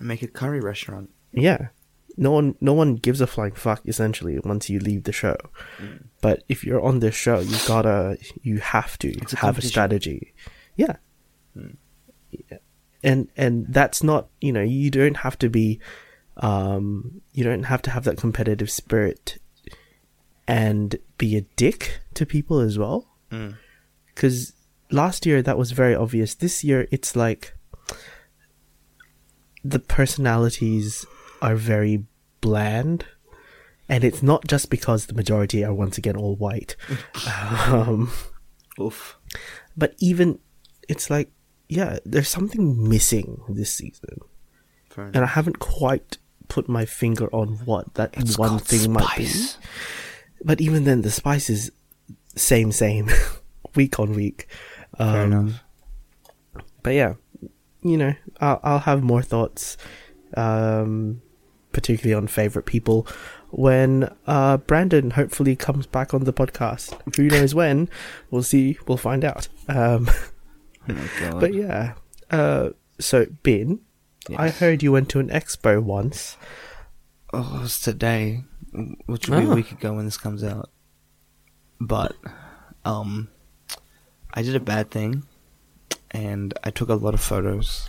make a curry restaurant. Yeah. No one no one gives a flying fuck essentially once you leave the show. But if you're on this show, you gotta you have to a have a strategy. Yeah. Yeah. And and that's not you know, you don't have to be um you don't have to have that competitive spirit and be a dick to people as well. Mm. Because last year that was very obvious. This year it's like the personalities are very bland, and it's not just because the majority are once again all white. <laughs> um, Oof. but even it's like, yeah, there's something missing this season, and I haven't quite put my finger on what that It's one thing might be. But even then, the spice is same, same, <laughs> week on week. Fair Um, enough. but yeah, you know, I'll, I'll have more thoughts, um, particularly on favorite people, when uh, Brandon hopefully comes back on the podcast. Who <laughs> knows when? We'll see. We'll find out. Um, <laughs> Oh but yeah, uh, so Bin, I heard you went to an expo once. Oh, it's today, which will be Ah. a week ago when this comes out. But, um, I did a bad thing, and I took a lot of photos,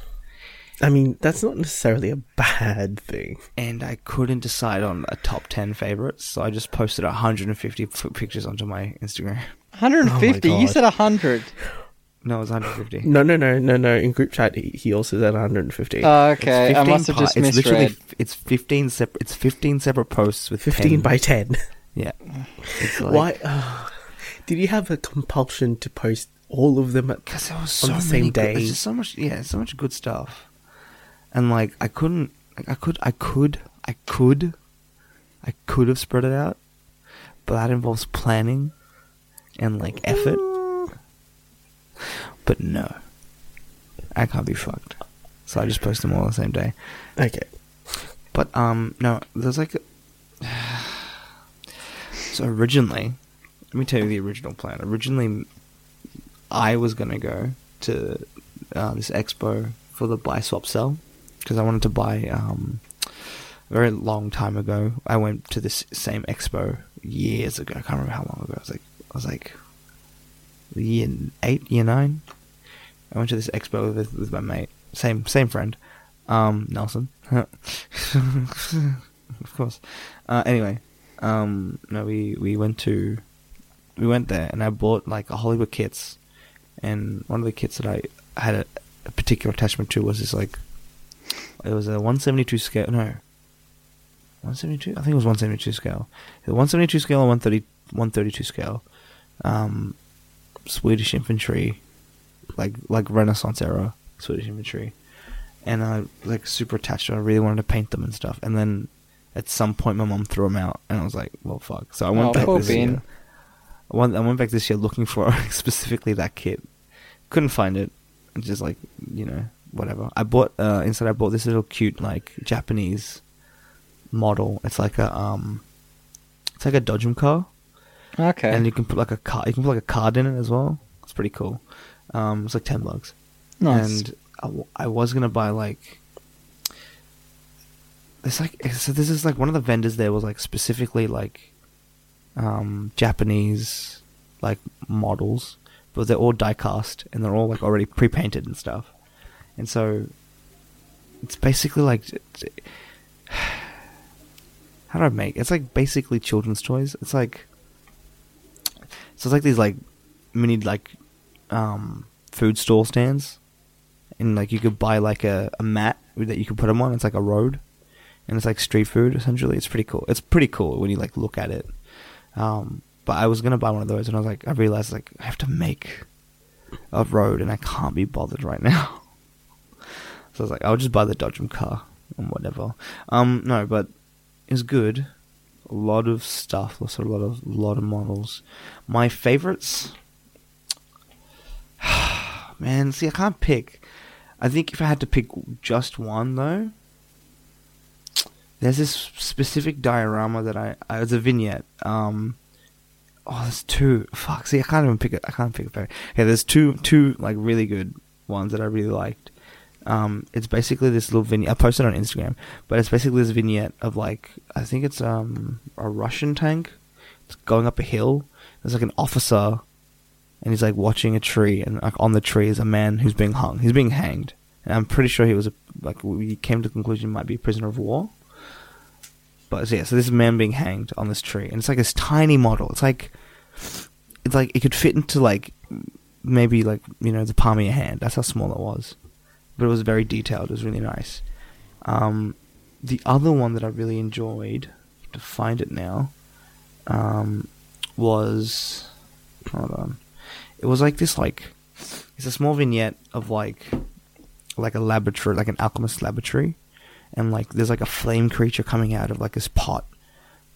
I mean, that's not necessarily a bad thing. and I couldn't decide on a top ten favorites, so I just posted 150 f- pictures onto my Instagram. 150. you God. said 100. No, it was 150. No, no, no, no, no. In group chat, he, he also said 150. Oh, It's okay. I 15 must have pa- just it's literally it's 15 separate it's 15 separate posts with 15 10 by 10. yeah. <laughs> It's like, Why? Uh, did you have a compulsion to post all of them at Because there was on so the same good- day? just so much, yeah, so much good stuff, and like I couldn't, like, I could, I could, I could, I could have spread it out, but that involves planning and like effort, But no, I can't be fucked. So I just post them all the same day. Okay. But um, no, there's like. A... <sighs> so originally, let me tell you the original plan. Originally, I was gonna go to uh, this expo for the buy swap sell because I wanted to buy. Um, a very long time ago, I went to this same expo years ago. I can't remember how long ago. I was like, I was like, year eight, year nine. I went to this expo with, with my mate, same same friend, um, Nelson. <laughs> of course. Uh, anyway, um, no, we we went to we went there, and I bought like a Hollywood kits, and one of the kits that I had a, a particular attachment to was this like it was a 172 scale. No, 172. I think it was 172 scale. The 172 scale and 130 132 scale. Um, Swedish infantry, like like Renaissance era Swedish infantry, and I like super attached to. it. I really wanted to paint them and stuff. And then at some point, my mom threw them out, and I was like, "Well, fuck." So I went Oh, back this year. I went, I went back this year looking for <laughs> specifically that kit. Couldn't find it. Just like you know, whatever. I bought uh, instead. I bought this little cute like Japanese model. It's like a um, it's like a Dodgem car Okay. and you can put like a card. You can put like a card in it as well. It's pretty cool. Um, it's like ten bucks. nice. And I, w- I was gonna buy like. It's like so. This is like one of the vendors there was like specifically like, um, Japanese, like models, but they're all die cast and they're all like already pre painted and stuff, and so. It's basically like. <sighs> How do I make? It's like basically children's toys. It's like. So it's like these like mini like um food stall stands, and like you could buy like a, a mat that you could put them on. It's like a road, and it's like street food essentially. It's pretty cool. It's pretty cool when you like look at it. Um, but I was gonna buy one of those, and I was like, I realized like I have to make a road, and I can't be bothered right now. <laughs> so I was like, I'll just buy the Dodgem car and whatever. Um, no, but it's good. A lot of stuff, lots a lot of lot of models. My favorites, <sighs> man. See, I can't pick. I think if I had to pick just one though, there's this specific diorama that I, I it's a vignette. Um, oh, there's two. Fuck. See, I can't even pick it. I can't pick favorite. Yeah, there's two two like really good ones that I really liked. Um, it's basically this little vignette. I posted on Instagram, but it's basically this vignette of like I think it's um a Russian tank. It's going up a hill. There's like an officer, and he's like watching a tree, and like on the tree is a man who's being hung. He's being hanged, and I'm pretty sure he was a like we came to the conclusion he might be a prisoner of war. But yeah, so this man being hanged on this tree, and it's like this tiny model. It's like it's like it could fit into like maybe like you know the palm of your hand. That's how small it was, but it was very detailed. It was really nice. Um, the other one that I really enjoyed to find it now um, was hold on. It was like this like it's a small vignette of like like a laboratory, like an alchemist laboratory, and like there's like a flame creature coming out of like this pot,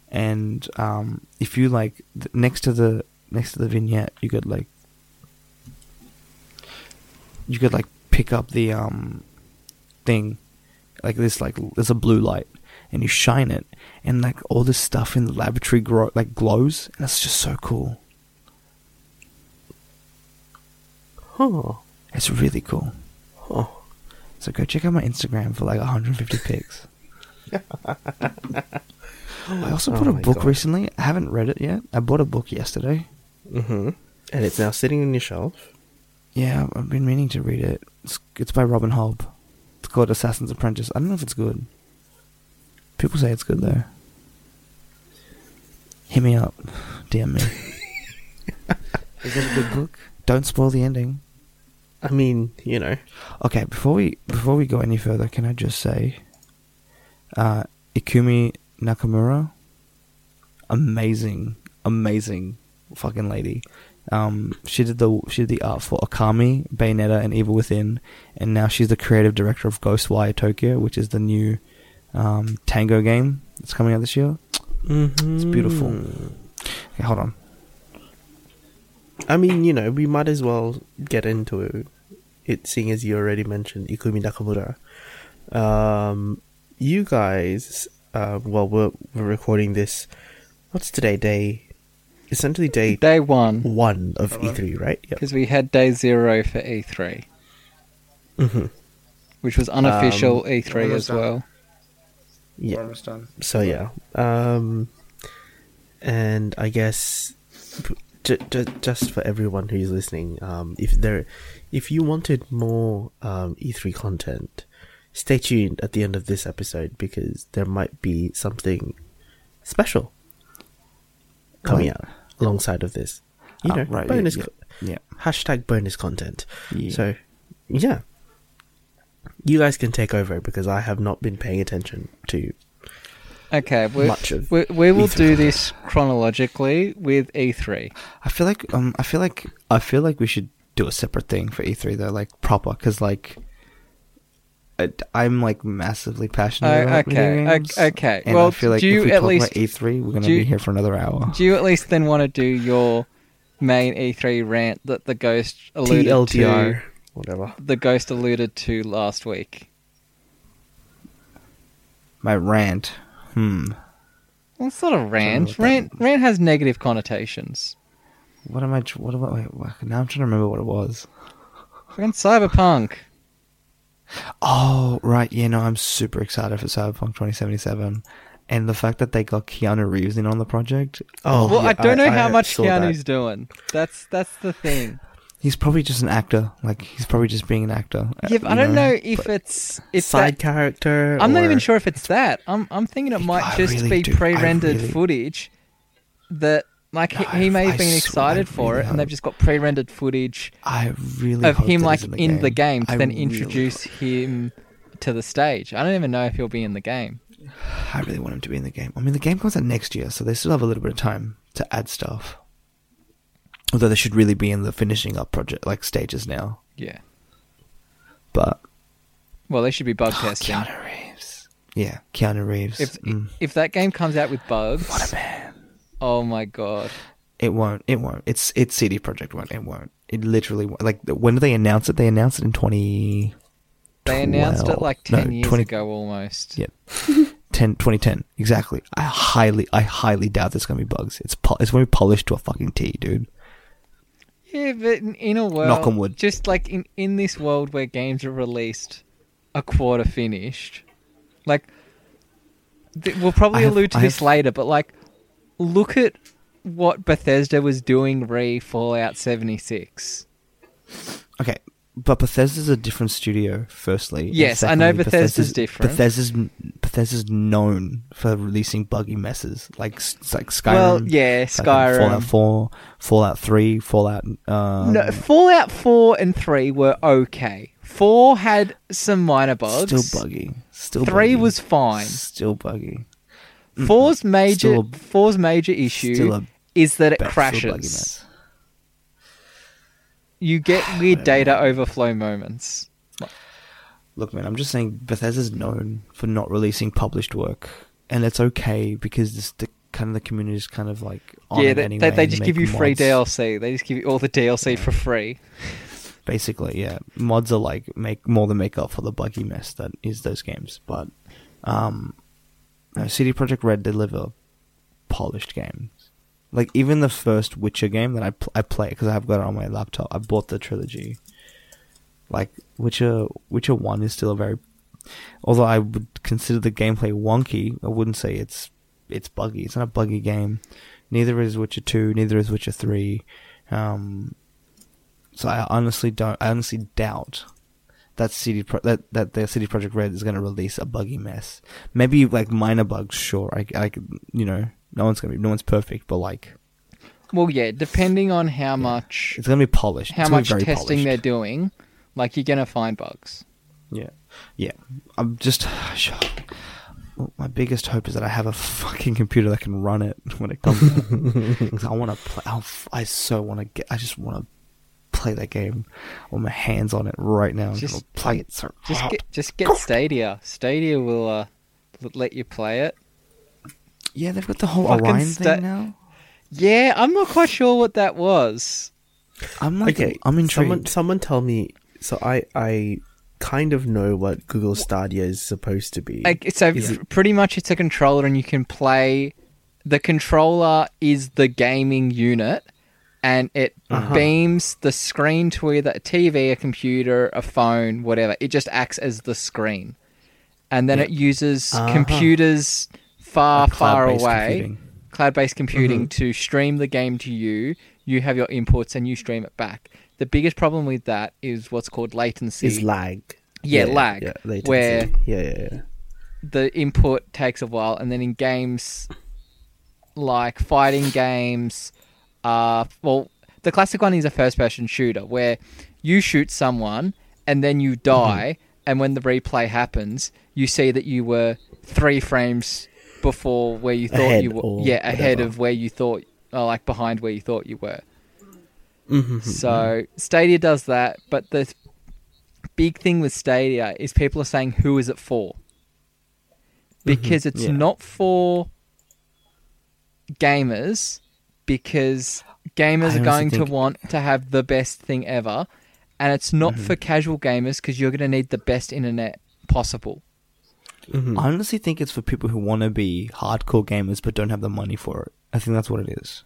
and um, if you like th- next to the next to the vignette, you could like you could like pick up the um thing like this like there's a blue light and you shine it and like all this stuff in the laboratory grow like glows and that's just so cool Huh. it's really cool Huh. So go check out my instagram for like 150 pics. <laughs> I also Oh a book God. recently. I haven't read it yet. I bought a book yesterday. Mm-hmm. And it's now sitting on your shelf. yeah i've been meaning to read it. It's, it's by robin hobb. It's called assassin's apprentice. I don't know if it's good. People say it's good though. Hit me up. <laughs> Dm me. <laughs> Is it a good book? Don't spoil the ending I mean, you know. Okay, before we before we go any further, can I just say, uh, Ikumi Nakamura, amazing, amazing fucking lady. Um, she did the she did the art for Okami, Bayonetta, and Evil Within, and now she's the creative director of Ghostwire Tokyo, which is the new um, Tango game that's coming out this year. Mm-hmm. It's beautiful. Okay, hold on. I mean, you know, we might as well get into it, seeing as you already mentioned Ikumi Nakamura. Um, you guys, uh, well, we're, we're recording this. What's today? Day, essentially day Day one, one of Hello? E3, right? Yep. because we had day zero for E3, hmm which was unofficial Um, E3 almost as done. well. Yeah. We're done. So yeah, um, and I guess j- j- just for everyone who's listening, um, if there, if you wanted more um, E3 content, stay tuned at the end of this episode because there might be something special coming out alongside of this. You Oh, know, right, bonus yeah, co- Yeah. hashtag bonus content. Yeah. So, yeah. You guys can take over because I have not been paying attention to Okay, we much of we, we will E3 do this chronologically with E3. I feel like um I feel like I feel like we should do a separate thing for E3 though, like proper, because like I, I'm like massively passionate Oh, about video okay, games. o- okay. And well, I feel like do if you we at talk least about E3, we're gonna do you- be here for another hour. do you at least then want to do your main E3 rant that the ghost alluded TLDR, to? whatever. The ghost alluded to last week. My rant. Hmm. Well, it's not a rant. Rant rant has negative connotations. What am I? tr- What am I? Wait, what- now I'm trying to remember what it was. Rant cyberpunk. Oh, right. Yeah, no, I'm super excited for Cyberpunk 2077. And the fact that they got Keanu Reeves in on the project, Oh, well, yeah, I don't know how much saw that. Keanu's doing. That's that's the thing. He's probably just an actor. Like, he's probably just being an actor. uh, Yeah, I don't know but- if it's if side that, character. I'm not even sure if it's that. I'm I'm thinking it might I just really be do- pre-rendered really- footage that like he, No, he may I have been excited for really it, and they've just got pre-rendered footage I really of hope him like he's in the game to I then introduce him to the stage. I don't even know if he'll be in the game. <sighs> I really want him to be in the game. I mean, the game comes out next year, so they still have a little bit of time to add stuff. Although they should really be in the finishing up project like stages now. Yeah. But Well, they should be bug oh, testing. Keanu Reeves. Yeah, Keanu Reeves. If Mm. if that game comes out with bugs, what a man. oh my god. It won't. It won't. It's it's CD Projekt won't. It won't. It literally won't. like when did they announce it? They announced it in twenty. They announced it 12 like no, 10 years 20 ago almost. Yeah. <laughs> 10, 2010. Exactly. I highly, I highly doubt there's gonna be bugs. It's po- it's gonna be polished to a fucking T, dude. Yeah, but in, in a world, Knock on wood. just like in in this world where games are released a quarter finished, like th- we'll probably I have- allude to I this have- later, but like look at what Bethesda was doing re Fallout seventy six. Okay, but Bethesda's a different studio. Firstly, Yes, I know secondly, Bethesda's different. Bethesda's Bethesda's known for releasing buggy messes like like Skyrim. well, yeah, Skyrim. Fallout Four, Fallout Three, Fallout. Um, no, Fallout four and three were okay. Four had some minor bugs. Still buggy. Still Three buggy. was fine. Still buggy. Four's major a- four's major issue is that it Beth- still a buggy crashes. You get <sighs> weird data overflow moments. Look, man, I'm just saying Bethesda's known for not releasing published work, and it's okay because this, the kind of the community is kind of like on yeah, they, anyway they, they just give you make free. DLC. They just give you all the DLC for free. Basically, yeah, mods are like make more than make up for the buggy mess that is those games. But um, no, CD Projekt Red deliver polished games. Like even the first Witcher game that I pl- I play because I've got it on my laptop. I bought the trilogy. Like Witcher, Witcher One is still a very, although I would consider the gameplay wonky. I wouldn't say it's it's buggy. It's not a buggy game. Neither is Witcher Two. Neither is Witcher Three. Um, so I honestly don't. I honestly doubt that CD Pro- that that the CD Projekt Red is going to release a buggy mess. Maybe like minor bugs. Sure, I, I you know no one's gonna be no one's perfect, but like Well, yeah, depending on how much it's gonna be polished. how It's gonna be much very testing polished. they're doing, like you're gonna find bugs. Yeah, yeah. I'm just. Well, <sighs> my biggest hope is that I have a fucking computer that can run it <laughs> when it comes. out. <laughs> 'Cause I want to play. I'll f- I so want to get. I just want to play that game with my hands on it right now. and Just- just play it. So Just get just get Stadia. Stadia will uh, l- let you play it. Yeah, they've got the whole fucking Orion sta- thing now. Yeah, I'm not quite sure what that was. I'm like, Okay, I'm intrigued. Someone, someone tell me. So I, I kind of know what Google Stadia is supposed to be. Like, so Is f- pretty much it's a controller and you can play the controller is the gaming unit and it Uh-huh. beams the screen to either a TV, a computer, a phone, whatever. It just acts as the screen. And then Yeah. it uses Uh-huh. computers far, far away, computing. cloud-based computing Mm-hmm. to stream the game to you. You have your inputs and you stream it back. The biggest problem with that is what's called latency. is lag. Yeah, lag, Yeah, latency. where- yeah, yeah, yeah. the input takes a while, and then in games like fighting games, uh, well, the classic one is a first-person shooter where you shoot someone and then you die, and when the replay happens, you see that you were three frames before where you thought Ahead you were. Yeah, ahead whatever. of where you thought, or like behind where you thought you were. Mhm. So Stadia does that, but the big thing with Stadia is people are saying who is it for? Because it's yeah. not for gamers because gamers are going honestly to want to have the best thing ever and it's not Mm-hmm. for casual gamers because you're going to need the best internet possible. Mhm. I honestly think it's for people who want to be hardcore gamers but don't have the money for it. I think that's what it is.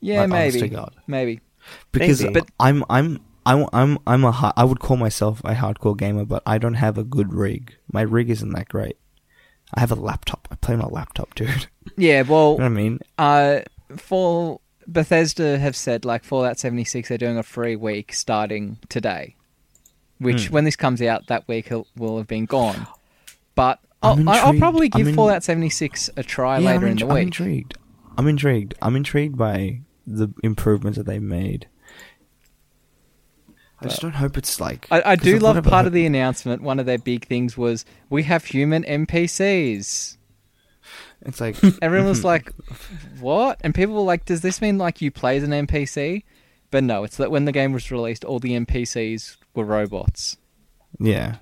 Yeah, Like, maybe. Maybe. Because Maybe. But- I'm I'm I'm I'm I'm a hi- I would call myself a hardcore gamer, but I don't have a good rig. My rig isn't that great. I have a laptop. I play on a laptop, <laughs> dude. Yeah, you well, know what I mean? Uh, for Bethesda have said like Fallout 76, they're doing a free week starting today, which Hmm. when this comes out, that week will- will have been gone. But I'll, I'll probably give in- Fallout 76 a try Yeah, later I'm, in the intri- I'm week. intrigued. I'm intrigued. I'm intrigued by the improvements that they've made. I just don't hope it's like. I, I do love part of the announcement. One of their big things was we have human NPCs. It's like <laughs> Everyone was <laughs> like, "What?" And people were like, "Does this mean like you play as an NPC?" But no, it's that when the game was released, all the NPCs were robots, yeah.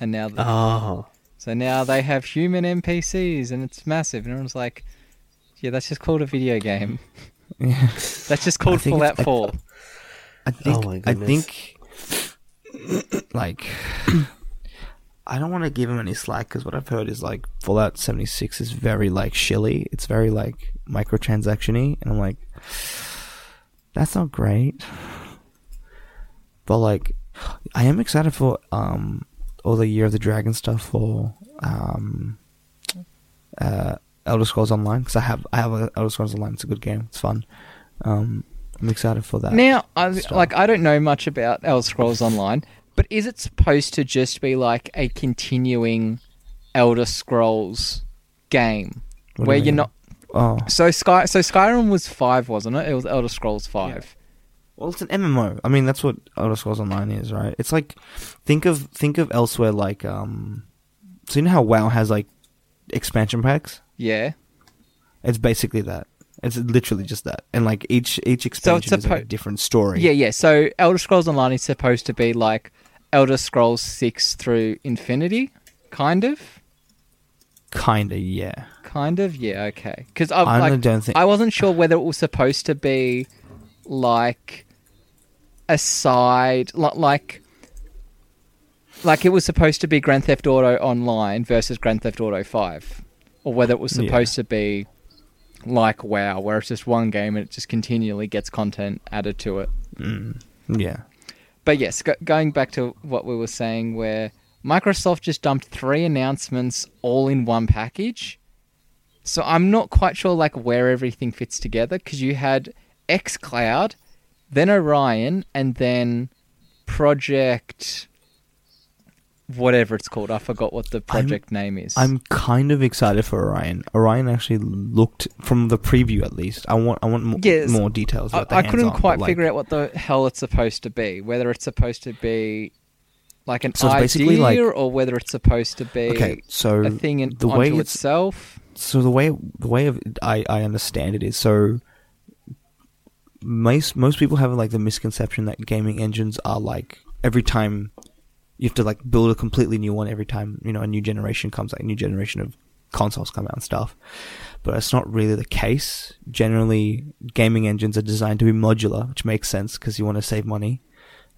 and now the, Oh. So now they have human NPCs and it's massive. And everyone's like, yeah, that's just called a video game. Yeah. <laughs> That's just called Fallout like- 4. I think. Oh my I think. Like, I don't want to give him any slack because what I've heard is like Fallout seventy six is very like shilly. It's very like microtransactiony, and I'm like, that's not great. But like, I am excited for um all the Year of the Dragon stuff for um uh Elder Scrolls Online because I have I have Elder Scrolls Online. It's a good game. It's fun. Um, I'm excited for that. Now, I, stuff. like, I don't know much about Elder Scrolls Online, but is it supposed to just be like a continuing Elder Scrolls game What where you you're not? Oh, So Sky, so Skyrim was five, wasn't it? It was Elder Scrolls five. Well, it's an MMO. I mean, that's what Elder Scrolls Online is, right? It's like think of think of Elsweyr like um. So you know how WoW has like expansion packs? Yeah. It's basically that. It's literally just that, and like each each So it's expansion is like a suppo- different story. Yeah, yeah. So Elder Scrolls Online is supposed to be like Elder Scrolls six through Infinity, kind of. kinda. Yeah, Kind of, yeah, okay. Because I I like, don't think. I wasn't sure whether it was supposed to be like a side, li- like like it was supposed to be Grand Theft Auto Online versus Grand Theft Auto Five, or whether it was Yeah. supposed to be like WoW, where it's just one game and it just continually gets content added to it. Mm, yeah, But yes, go- going back to what we were saying, where Microsoft just dumped three announcements all in one package. So I'm not quite sure like where everything fits together because you had XCloud, then Orion, and then Project whatever it's called. I forgot what the project name is. I'm kind of excited for Orion. Orion actually looked from the preview at least. I want I want mo- Yes. more details. I, I couldn't quite like, figure out what the hell it's supposed to be. Whether it's supposed to be like an So idea like- or whether it's supposed to be Okay, so a thing in, the way it's itself. so the way the way of, I I understand it is so most most people have like the misconception that gaming engines are like every time you have to like build a completely new one every time you know a new generation comes like a new generation of consoles come out and stuff but it's not really the case. Generally, gaming engines are designed to be modular, which makes sense because you want to save money.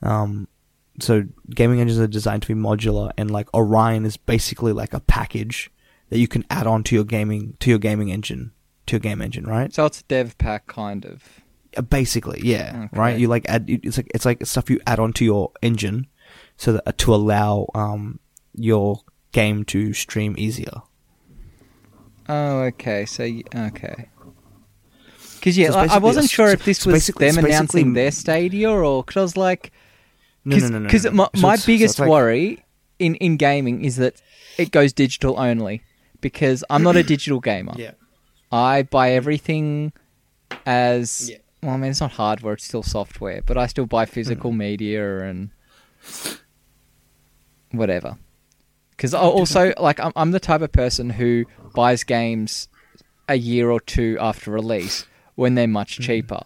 Um, so gaming engines are designed to be modular, and like Orion is basically like a package that you can add on to your gaming to your gaming engine to your game engine, right? So it's a dev pack kind of. Uh, Basically, yeah, Okay. right. You like add it's like it's like stuff you add onto your engine, so that to allow um your game to stream easier. Oh, okay. So okay. Because yeah, So like, I wasn't sure if this was them announcing their Stadia or because I was like, No, no, no, no. because my, my so biggest like- worry in in gaming is that it goes digital only because I'm not a digital gamer. <clears throat> Yeah. I buy everything as Yeah. Well. I mean, it's not hardware; it's still software. But I still buy physical Hmm. media and whatever. Because also, like, I'm, I'm the type of person who buys games a year or two after release when they're much cheaper.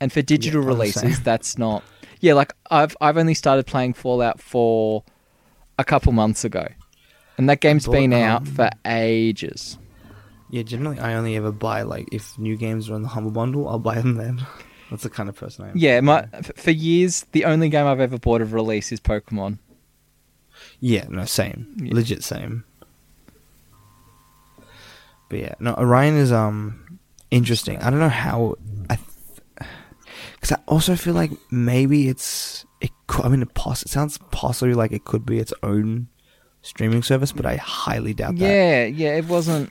And for digital Hmm. Releases, that's not. Yeah, like I've I've only started playing Fallout for a couple months ago, and that game's been out um, for ages. Yeah, generally I only ever buy like if new games are on the Humble Bundle, I'll buy them then. <laughs> That's the kind of person I am. Yeah, my for years the only game I've ever bought of release is Pokemon. Yeah, no, same. Yeah. Legit same. But yeah, no, Orion is um interesting. I don't know how I because I also feel like maybe it's it. Could, I mean, it, poss- it sounds possibly like it could be its own streaming service, but I highly doubt that. Yeah, yeah, it wasn't.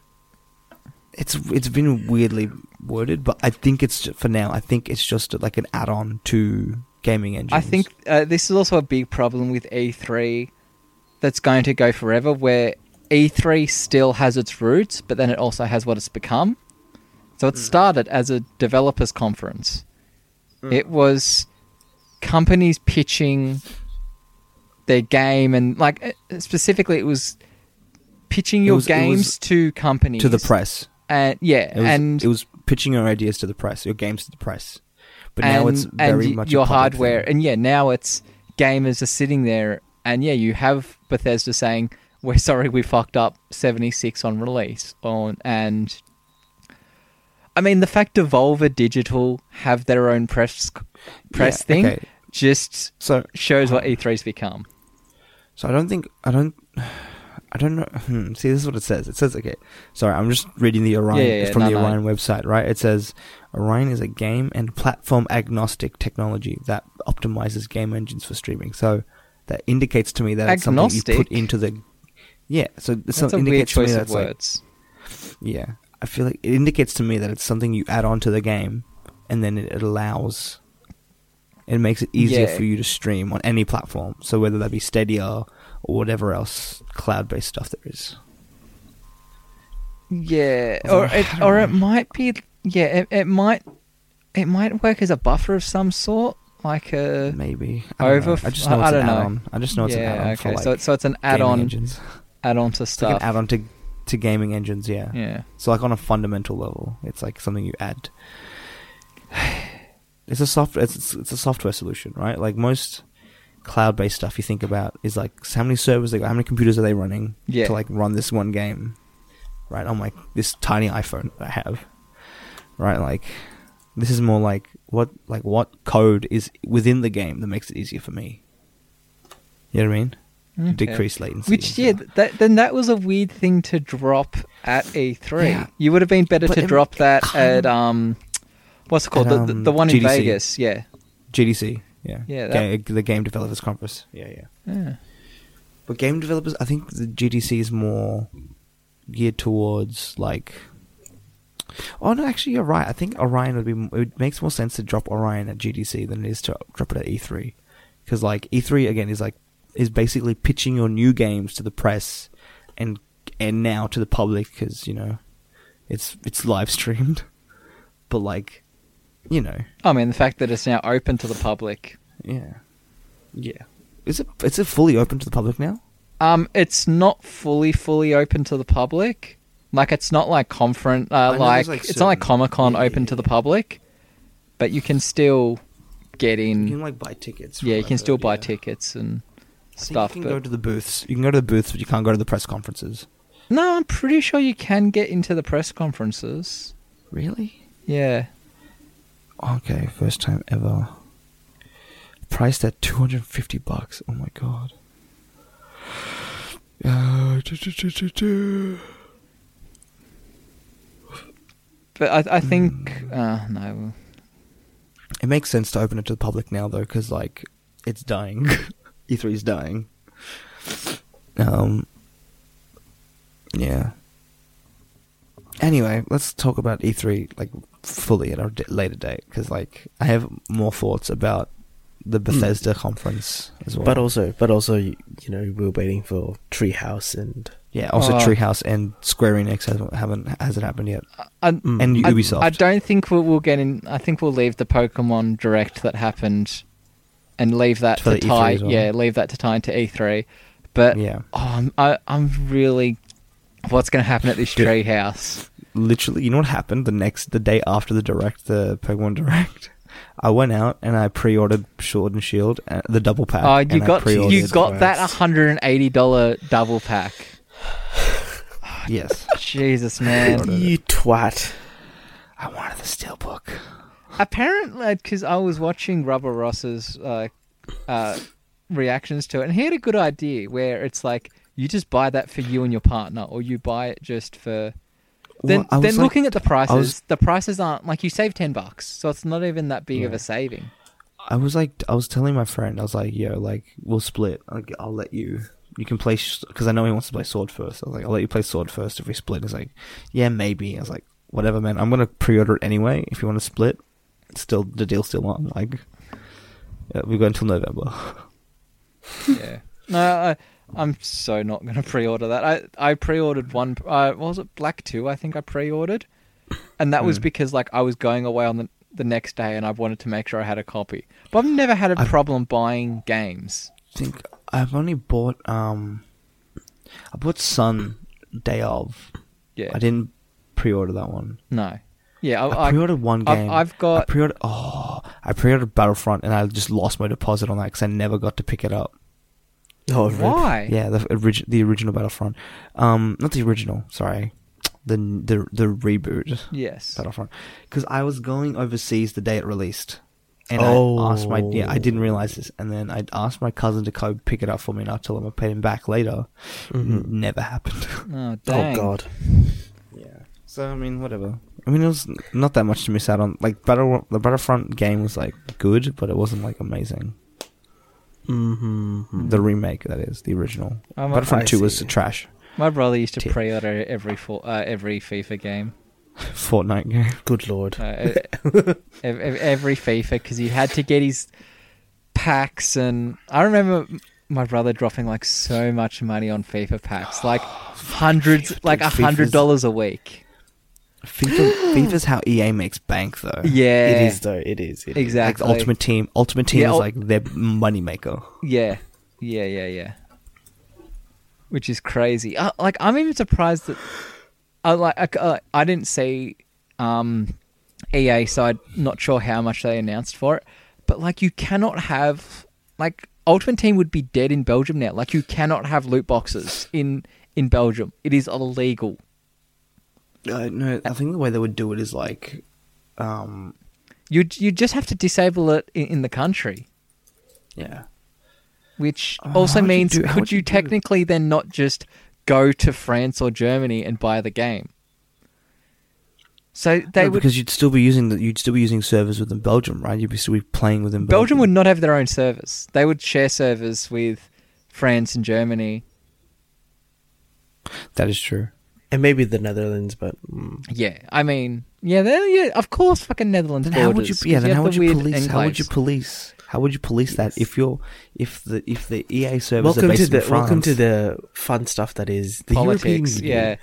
It's it's been weirdly worded, but I think it's ju- for now. I think it's just like an add-on to gaming engines. I think uh, this is also a big problem with E3 that's going to go forever, where E3 still has its roots, but then it also has what it's become. So it started as a developers conference. It was companies pitching their game, and like uh, specifically, it was pitching your was- it was games to companies to the press. And yeah, It was, and it was pitching your ideas to the press, your games to the press. But now it's very and much your hardware, thing. and yeah, now it's gamers are sitting there, and yeah, you have Bethesda saying, "We're sorry, we fucked up seventy six on release," on and I mean the fact Devolver Digital have their own press press Yeah, thing okay. just So shows what E3's become. So I don't think I don't I don't know. <laughs> Hmm, see, this is what it says. It says okay. Sorry, I'm just reading the Orion Yeah, yeah, from the. Orion website. Right? It says Orion is a game and platform agnostic technology that optimizes game engines for streaming. So that indicates to me that it's something you put into the yeah. So this That's a weird indicates to me choice that of it's like- words. yeah, I feel like it indicates to me that it's something you add on to the game, and then it allows. It makes it easier Yeah. for you to stream on any platform. So whether that be Stadia or whatever else cloud-based stuff there is. Yeah, or it, or it might be. Yeah, it, it might. It might work as a buffer of some sort, like a. Maybe I don't know. Over- I just know I- it's I an don't know. add-on. I just know it's yeah, an add-on okay. like so, so it's an add-on, engines. add-on to It's like stuff. an add-on to to gaming engines. Yeah. Yeah. So like on a fundamental level, it's like something you add. <sighs> It's a soft. It's it's a software solution, right? Like most cloud-based stuff you think about is like how many servers they got, how many computers are they running Yeah. to like run this one game, right? On like this tiny iPhone that I have, right? Like this is more like what like what code is within the game that makes it easier for me. You know what I mean? Okay. Decrease latency. Which yeah, that, then that was a weird thing to drop at E3. Yeah. You would have been better But to it drop that at um, what's it called? At, the, the um, the one in GDC. Vegas. Yeah. GDC. Yeah. Yeah, Ga- the Game Developers Conference. Yeah, yeah. Yeah. But game developers, I think the GDC is more geared towards like. Oh no, actually, you're right. I think Orion would be. It makes more sense to drop Orion at GDC than it is to drop it at E3, because like E3 again is like is basically pitching your new games to the press, and and now to the public because you know, it's it's live streamed, <laughs> but like, you know, I mean, the fact that it's now open to the public. yeah, yeah. Is it? Is it fully open to the public now? Um, it's not fully fully open to the public. Like it's not like conference. Uh, like, like, it's not like certain- Comic Con yeah, open yeah, to the public, but you can still get in. You can like buy tickets. yeah, you can still buy yeah. tickets and stuff. You can But go to the booths. You can go to the booths, but you can't go to the press conferences. No, I'm pretty sure you can get into the press conferences. Really? Yeah. Okay, first time ever. Priced at 250 bucks. Oh my god. Uh, do, do, do, do, do. But I, I think uh, no. It makes sense to open it to the public now, though, because like it's dying. <laughs> E3 is dying. Um. Yeah. Anyway, let's talk about E3 like fully at a later date because like I have more thoughts about the Bethesda conference as well. But also, but also, you, you know, we're waiting for Treehouse and yeah, also Oh. Treehouse and Square Enix hasn't haven't hasn't happened yet, I, Mm. and I- Ubisoft. I, don't think we'll, we'll get in. I think we'll leave the Pokemon Direct that happened, and leave that For to the tie. well. Yeah, leave that to tie into E3. But yeah, oh, I'm, I, I'm really. What's going to happen at this Dude. treehouse? Literally, you know what happened the next the day after the direct, the Pokemon Direct. <laughs> I went out and I pre-ordered Sword and Shield, uh, the double pack. Oh, and you got you got that hundred and eighty dollar double pack. <sighs> yes. Jesus, <laughs> man. you twat. I wanted the steelbook. Apparently, because I was watching Rubber Ross's uh, uh, reactions to it, and he had a good idea where it's like you just buy that for you and your partner, or you buy it just for. Then, Well, then like- looking at the prices, was- the prices aren't like you save ten bucks, so it's not even that big of a saving. I was like, I was telling my friend, I was like, yo, like we'll split. I'll, I'll let you. You can play because I know he wants to play Sword first. I was like, I'll let you play Sword first if we split. He's like, yeah, maybe. I was like, whatever, man. I'm gonna pre-order it anyway. If you want to split, it's still the deal's still on. Like, uh, yeah, we've got until November. <laughs> yeah. No, I, I'm so not going to pre-order that. I I pre-ordered one. Uh, was it Black Two? I think I pre-ordered, and that was Hmm. because like I was going away on the the next day, and I wanted to make sure I had a copy. But I've never had a I've- problem buying games. I think I've only bought um, I bought Sun day of. Yeah. I didn't pre-order that one. No. Yeah, I, I, I, pre-ordered one I've, game. I've I got. pre-ordered. Oh, I pre-ordered Battlefront, and I just lost my deposit on that because I never got to pick it up. Oh, rip. Why? Yeah, the orig- the original Battlefront. Um, not the original. Sorry, the the the reboot Yes. Battlefront. Because I was going overseas the day it released, and Oh. I asked my yeah I didn't realize this, and then I asked my cousin to go pick it up for me, and I told him I'd pay him back later. N- never happened. Oh, <laughs> Oh god. yeah. So I mean, whatever. I mean, it was not that much to miss out on. Like Battle, the Battlefront game was like good, but it wasn't like amazing. Mm-hmm. The remake, that is the original. I'm Battlefront I Two was trash. My brother used to Tip. pre-order every for, uh, every FIFA game. <laughs> Fortnite game. Good lord. Uh, <laughs> ev- ev- every FIFA because he had to get his packs, and I remember my brother dropping like so much money on FIFA packs, like <gasps> hundreds, like a hundred dollars a week. FIFA, <gasps> FIFA's how EA makes bank though. Yeah, It is though. It is. It is. exactly. Like Ultimate Team, Ultimate Team Yeah, is ul- like their moneymaker. Yeah, yeah, yeah, yeah. Which is crazy. Uh, like I'm even surprised that I like I, uh, I didn't see um, EA, so I'm not sure how much they announced for it. But like, you cannot have like Ultimate Team would be dead in Belgium now. Like, you cannot have loot boxes in in Belgium. It is illegal. Uh, no, I think the way they would do it is like, um, You you just have to disable it in, in the country. yeah, Which Oh, also would you means do- could you you technically then not just go to France or Germany and buy the game? So they No, would. because you'd still be using the, you'd still be using servers within Belgium, right? You'd be still be playing within Belgium. Belgium would not have their own servers. They would share servers with France and Germany. That is true. And maybe the Netherlands, but mm, Yeah, I mean, yeah, yeah, of course, fucking Netherlands Then how would you? borders, Yeah, 'cause then have how would you weird police? How would you police? How would you police that if you're if the if the EA servers are welcome based to the in France? welcome to the fun stuff that is the politics? European Union.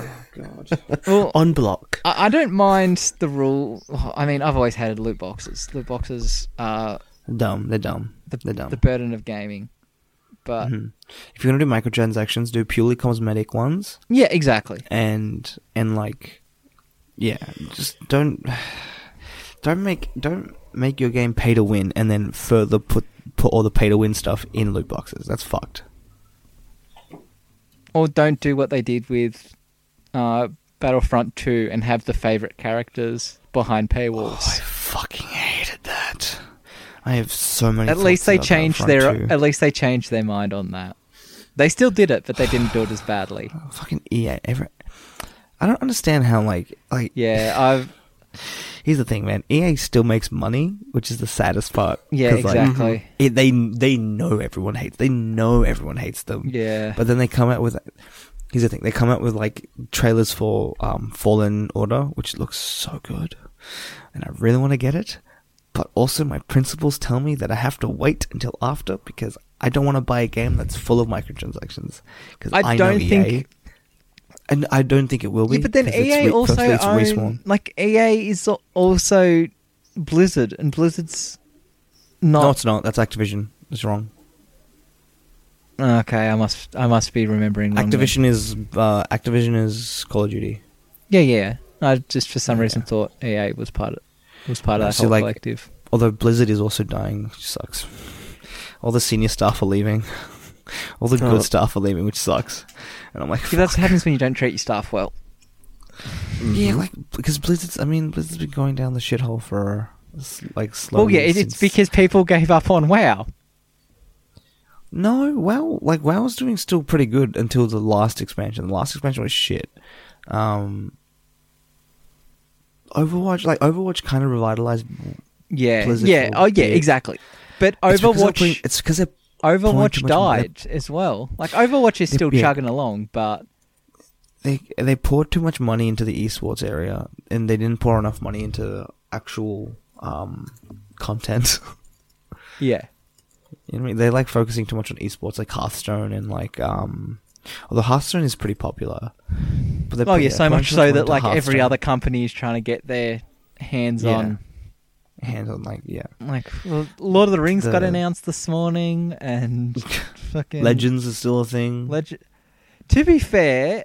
Yeah, <laughs> God. well, on block. I, I don't mind the rule. I mean, I've always hated loot boxes. Loot boxes are dumb. They're dumb. the, They're dumb. the burden of gaming. But Mhm. If you're gonna do microtransactions, do purely cosmetic ones, yeah, exactly. and and like, yeah, just don't <sighs> don't make don't make your game pay to win, and then further put put all the pay to win stuff in loot boxes. That's fucked. or don't do what they did with uh, Battlefront 2 and have the favorite characters behind Oh, I paywalls. fucking. I have so many. at least they changed their 2. at least they changed their mind on that. They still did it, but they didn't do it as badly. <sighs> fucking EA. Every, I don't understand how like like Yeah, <laughs> I've Here's the thing, man. EA still makes money, which is the saddest part. yeah 'Cause, like, exactly. it, they they know everyone hates. They know everyone hates them. Yeah, But then they come out with. Here's the thing. They come out with like trailers for um, Fallen Order, which looks so good, and I really want to get it. But also, my principles tell me that I have to wait until after because I don't want to buy a game that's full of microtransactions. Because I I, don't think- EA, and I don't think it will be. yeah, but then EA re- also own, like EA is also Blizzard, and Blizzard's not No, it's not. That's Activision. It's wrong. okay. I must I must be remembering. Activision is uh, Activision is Call of Duty. Yeah, yeah. I just for some Yeah. reason thought EA was part of was part of No, that see, whole like- collective. Although Blizzard is also dying, which sucks. All the senior staff are leaving. <laughs> All the Oh. good staff are leaving, which sucks. And I'm like, See, that's what happens when you don't treat your staff well. yeah, like because Blizzard's. I mean, Blizzard's been going down the shithole for like slowly. Well, yeah, it, it's since- because people gave up on WoW. no, WoW, like WoW was doing still pretty good until the last expansion. The last expansion was shit. Um, Overwatch, like Overwatch, kind of revitalized. Yeah, Blizzard yeah, oh yeah, exactly. But they're Overwatch, It's because Overwatch much money. died as well. Like Overwatch is still yeah. chugging along, but they they poured too much money into the esports area, and they didn't pour enough money into actual um, content. yeah, <laughs> you know what I mean? They like focusing too much on esports, like Hearthstone and like um. Although Hearthstone is pretty popular, but oh yeah, so much so that like every other company is trying to get their hands Yeah. on. hands on like yeah, Like well, Lord of the Rings got announced this morning, and <laughs> fucking Legends is still a thing. Legend. To be fair,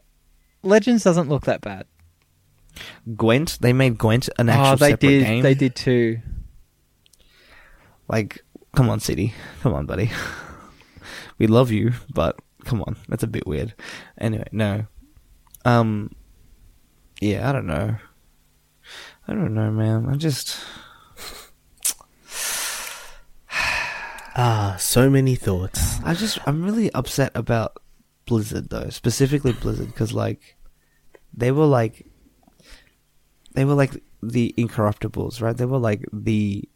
Legends doesn't look that bad. Gwent, they made Gwent an oh, actual oh, they separate did. game. They did too. Like, come on, CD, come on, buddy. <laughs> we love you, but come on, that's a bit weird. Anyway, no. Um, yeah, I don't know. I don't know, man. I just <sighs> Ah, so many thoughts. I just I'm really upset about Blizzard though, specifically Blizzard because like they were like they were like the incorruptibles, right? They were like the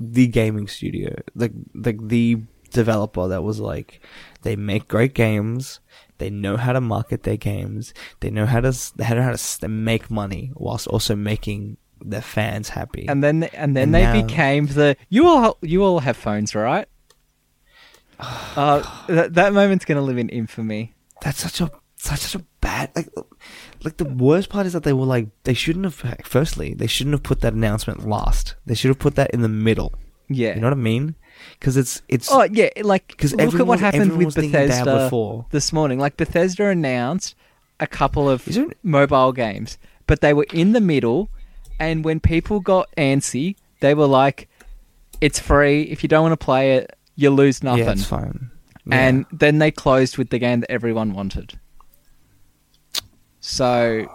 the gaming studio, like like the developer that was like they make great games, they know how to market their games, they know how to they know how to make money whilst also making their fans happy. And then and then And they now- became the you all you all have phones, right? <sighs> Uh, that that moment's gonna live in infamy. that's such a such a bad like like the worst part is that they were like they shouldn't have firstly they shouldn't have put that announcement last they should have put that in the middle Yeah. you know what i mean because it's it's oh yeah, like because look at what happened with was thinking they had Bethesda before. this morning. Like Bethesda announced a couple of Is there- mobile games, but they were in the middle. And when people got antsy, they were like, "It's free. If you don't want to play it, you lose nothing." yeah it's fine Yeah. And then they closed with the game that everyone wanted. So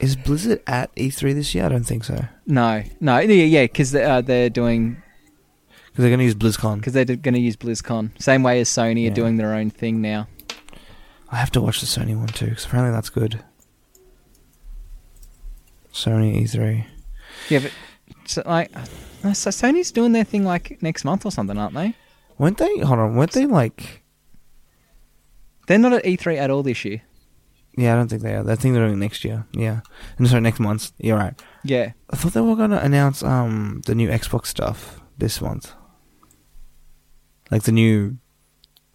is blizzard at e3 this year i don't think so no, no, yeah, yeah, because they, uh, they're doing they're going to use blizzcon because they're going to use BlizzCon, same way as Sony Yeah. are doing their own thing now. i have to watch the sony one too because apparently that's good sony E e3 Yeah, but so, like, uh, so Sony's doing their thing like next month or something, aren't they? weren't they hold on weren't they like They're not at E3 at all this year. yeah i don't think they are i think they're doing it next year yeah no, sorry next month you're right Yeah. I thought they were going to announce um the new Xbox stuff this month. Like the new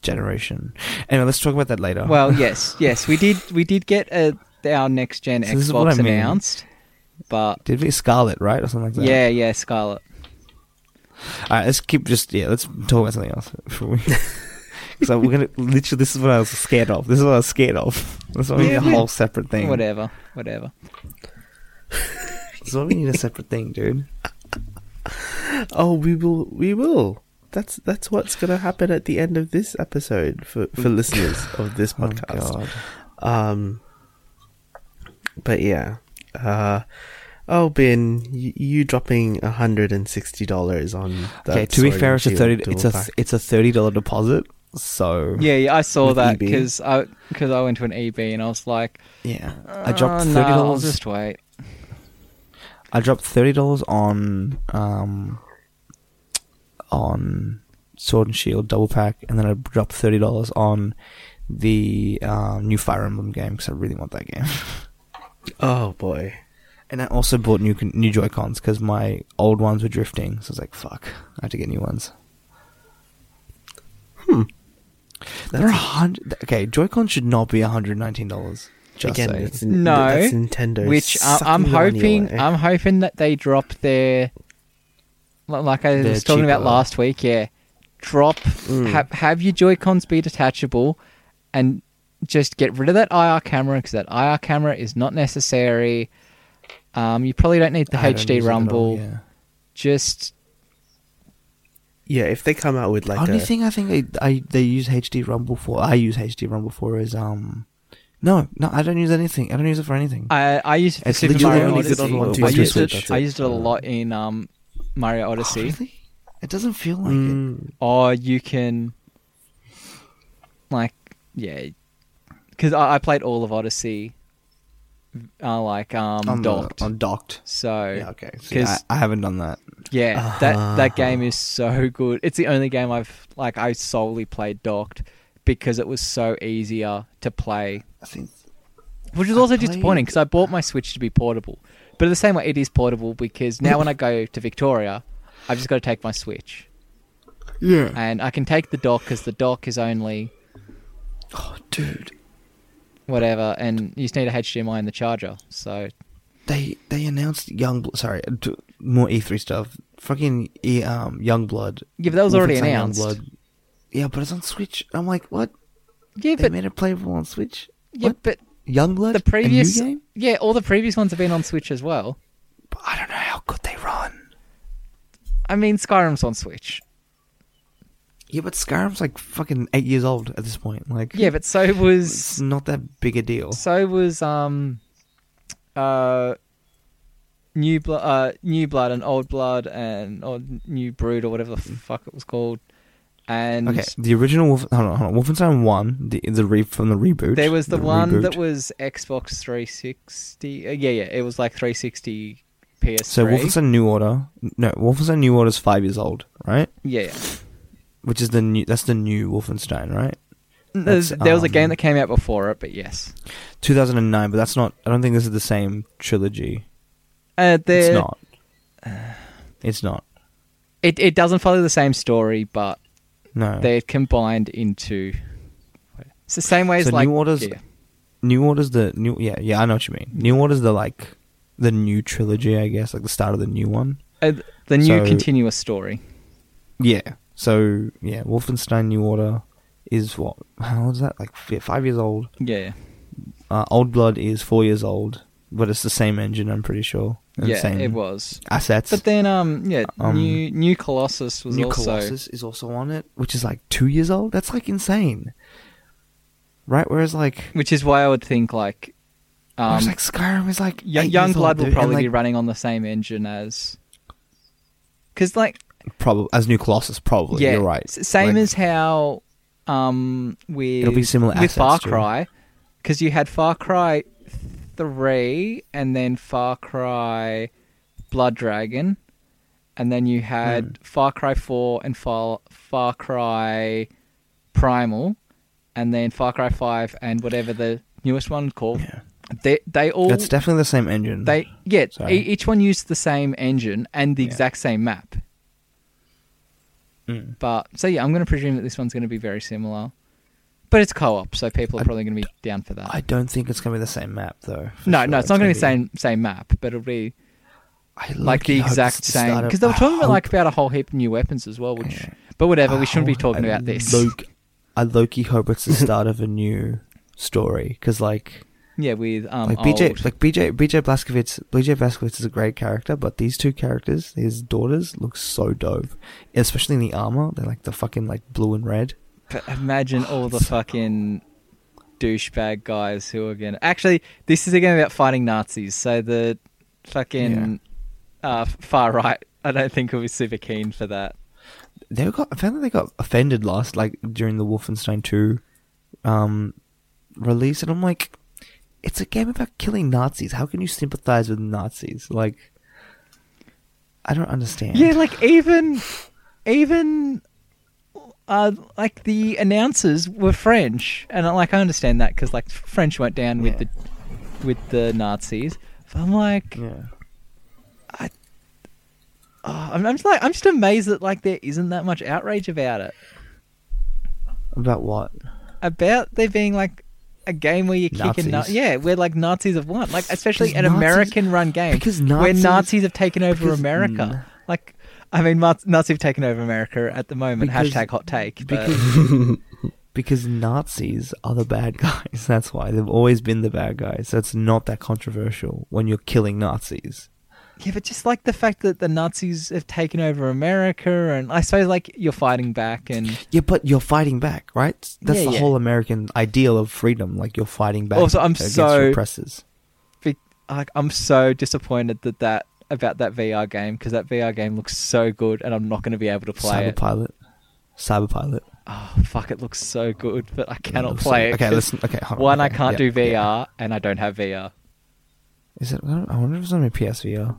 generation. Anyway, let's talk about that later. Well, <laughs> yes, yes, we did. We did get a, our next gen So this is what Xbox I mean. announced, but did we Scarlett, right? Or something like that? yeah, yeah, Scarlett. All right, let's keep just yeah, let's talk about something else before we So we're to literally this is what I was scared of. This is what I was scared of. This is why we need a whole separate thing. Whatever, whatever. This is why we need a separate thing, dude. Oh, we will. We will. That's that's what's gonna happen at the end of this episode for for listeners of this <laughs> Oh, podcast. God. Um, but yeah. Uh, oh, Ben, you, you dropping hundred and sixty dollars on that? Okay, to be fair, it's a thirty. It's a pack. it's a thirty dollar deposit. So Yeah, yeah, I saw that because I because I went to an EB and I was like, yeah, I dropped "Oh, thirty no, I'll dollars. just wait. I dropped thirty dollars on um on Sword and Shield double pack, and then I dropped thirty dollars on the um, new Fire Emblem game because I really want that game. <laughs> Oh boy. And I also bought new con- new Joy Cons because my old ones were drifting, so I was like, "Fuck, I have to get new ones." Hmm. They're a hundred. Okay, Joy Cons should not be hundred nineteen dollars. Just Again, saying. it's, No, that's Nintendo. Which I, I'm hoping. I'm hoping that they drop their li- like I They're was talking about last week. Yeah, drop Mm. have have your Joy Cons be detachable, and just get rid of that IR camera because that IR camera is not necessary. Um, you probably don't need the I HD use it at all, rumble. yeah. Just yeah, if they come out with like Only a thing I think I, I they use HD Rumble for, I use HD Rumble for is um, no, no, I don't use anything. I don't use it for anything. I I use it for It's Super literally Mario only Odyssey. good on one I used Switch, it. I used it a lot in um Mario Oh, Odyssey. really? It doesn't feel like it. Mm, or you can like yeah because I, I played all of odyssey uh, like um On the- docked on docked. so Yeah, okay. See, I, I haven't done that. Yeah. That that <laughs> game is so good it's the only game i've like i solely played docked because it was so easier to play I think which is I also played- disappointing because i bought my switch to be portable but at the same way it is portable because now when i go to victoria i've just got to take my switch yeah. and i can take the dock because the dock is only Oh, dude, whatever, and you just need a HDMI in the charger. So they they announced Young. Sorry, more E3 stuff. Fucking e, um Youngblood. yeah, but that was already announced. Youngblood. Yeah, but it's on Switch. I'm like, what? Yeah, They but made it playable on Switch. yeah, what? but Youngblood. the previous game. yeah, all the previous ones have been on Switch as well. But I don't know how good they run. I mean, Skyrim's on Switch. Yeah, but Skyrim's like fucking eight years old at this point. Like, Yeah, but so it's was not that big a deal. so was um uh new blood uh new blood and old blood and or new brood or whatever the fuck it was called. And Okay, the original Wolf. Hold on, hold on. Wolfenstein One, the the re from the reboot. there was the, one that was Xbox 360. Uh, yeah, yeah, it was like 360 PS3. So Wolfenstein New Order. No, Wolfenstein New Order is five years old, right? yeah, yeah. Which is the new. That's the new Wolfenstein, right? There was a um, game that came out before it, but yes. 2009, but that's not. I don't think this is the same trilogy. Uh, It's not. <sighs> It's not. It it doesn't follow the same story, but No. they're combined into. It's the same way as So like New Order's- yeah. New Order's the new. Yeah, yeah, I know what you mean. New Order's the like the new trilogy, I guess, like the start of the new one. Uh, the new So- continuous story. Yeah. So yeah, Wolfenstein New Order is what? How old is that? Like five years old. Yeah, yeah. Uh, Old Blood is four years old, but it's the same engine. I'm pretty sure. Yeah, it was. assets. But then, um, yeah, Um, new new Colossus was New also Colossus is also on it, which is like two years old. That's like insane, right? Whereas like, which is why I would think like, um, like Skyrim is like Young, eight Young Blood will probably be running on the same engine as, because like probably as New Colossus. Probably, yeah, you're right. Same Like, as how, um, with It'll be similar with Far. Cry, because you had Far Cry three and then Far Cry Blood Dragon, and then you had Hmm. Far Cry four and Far Far Cry Primal, and then Far Cry five and whatever the newest one called. yeah, They they all that's definitely the same engine. they yeah e- each one used the same engine and the Yeah. exact same map. Mm. But so yeah, I'm going to presume that this one's going to be very similar. But it's co-op, so people are probably going to be down for that. I don't think it's gonna be the same map though. no, sure. no, it's not going to be the same same map, but it'll be I like the exact same because they were talking about like about a whole heap of new weapons as well. Which, Yeah. but whatever, I we shouldn't be talking about this. Low, I low-key hope it's the <laughs> start of a new story because like Yeah, with um, like BJ, old- like BJ, BJ Blazkowicz. BJ Blazkowicz is a great character, but these two characters, his daughters, look so dope, especially in the armor. They're like the fucking like blue and red. But imagine all the So- fucking douchebag guys who are gonna. Actually, this is again about fighting Nazis. So the fucking uh, far right, I don't think will be super keen for that. They got. I found that they got offended last, like during the Wolfenstein Two, um, release, and I'm like, it's a game about killing Nazis. How can you sympathize with Nazis? Like, I don't understand. Yeah, like even even uh like the announcers were French, and like I understand that because like French went down with Yeah. the with the Nazis. But I'm like, yeah. oh, I'm, I'm just like I'm just amazed that like there isn't that much outrage about it. About what? About there being like a game where you're kicking, na- Nazis. yeah, where like Nazis have won, like especially Because an Nazis- American-run game, because where Nazis- Nazis have taken over America. Like, I mean, Ma- Nazis have taken over America at the moment. Because- Hashtag hot take. But Because <laughs> because Nazis are the bad guys. <laughs> That's why they've always been the bad guys. So it's not that controversial when you're killing Nazis. yeah, but just like the fact that the Nazis have taken over America, and I suppose like you're fighting back, and Yeah, but you're fighting back, right? That's Yeah, the yeah. whole American ideal of freedom. Like you're fighting back. Also, I'm against so- your oppressors. be- like I'm so disappointed that that about that VR game because that VR game looks so good, and I'm not going to be able to play it. Cyberpilot. Cyberpilot. Oh fuck, it looks so good, but I cannot looks play so- it. Okay, listen. Okay, hold on, One, I can't yeah, do VR, yeah. and I don't have VR. Is it? I wonder if it's on my PSVR.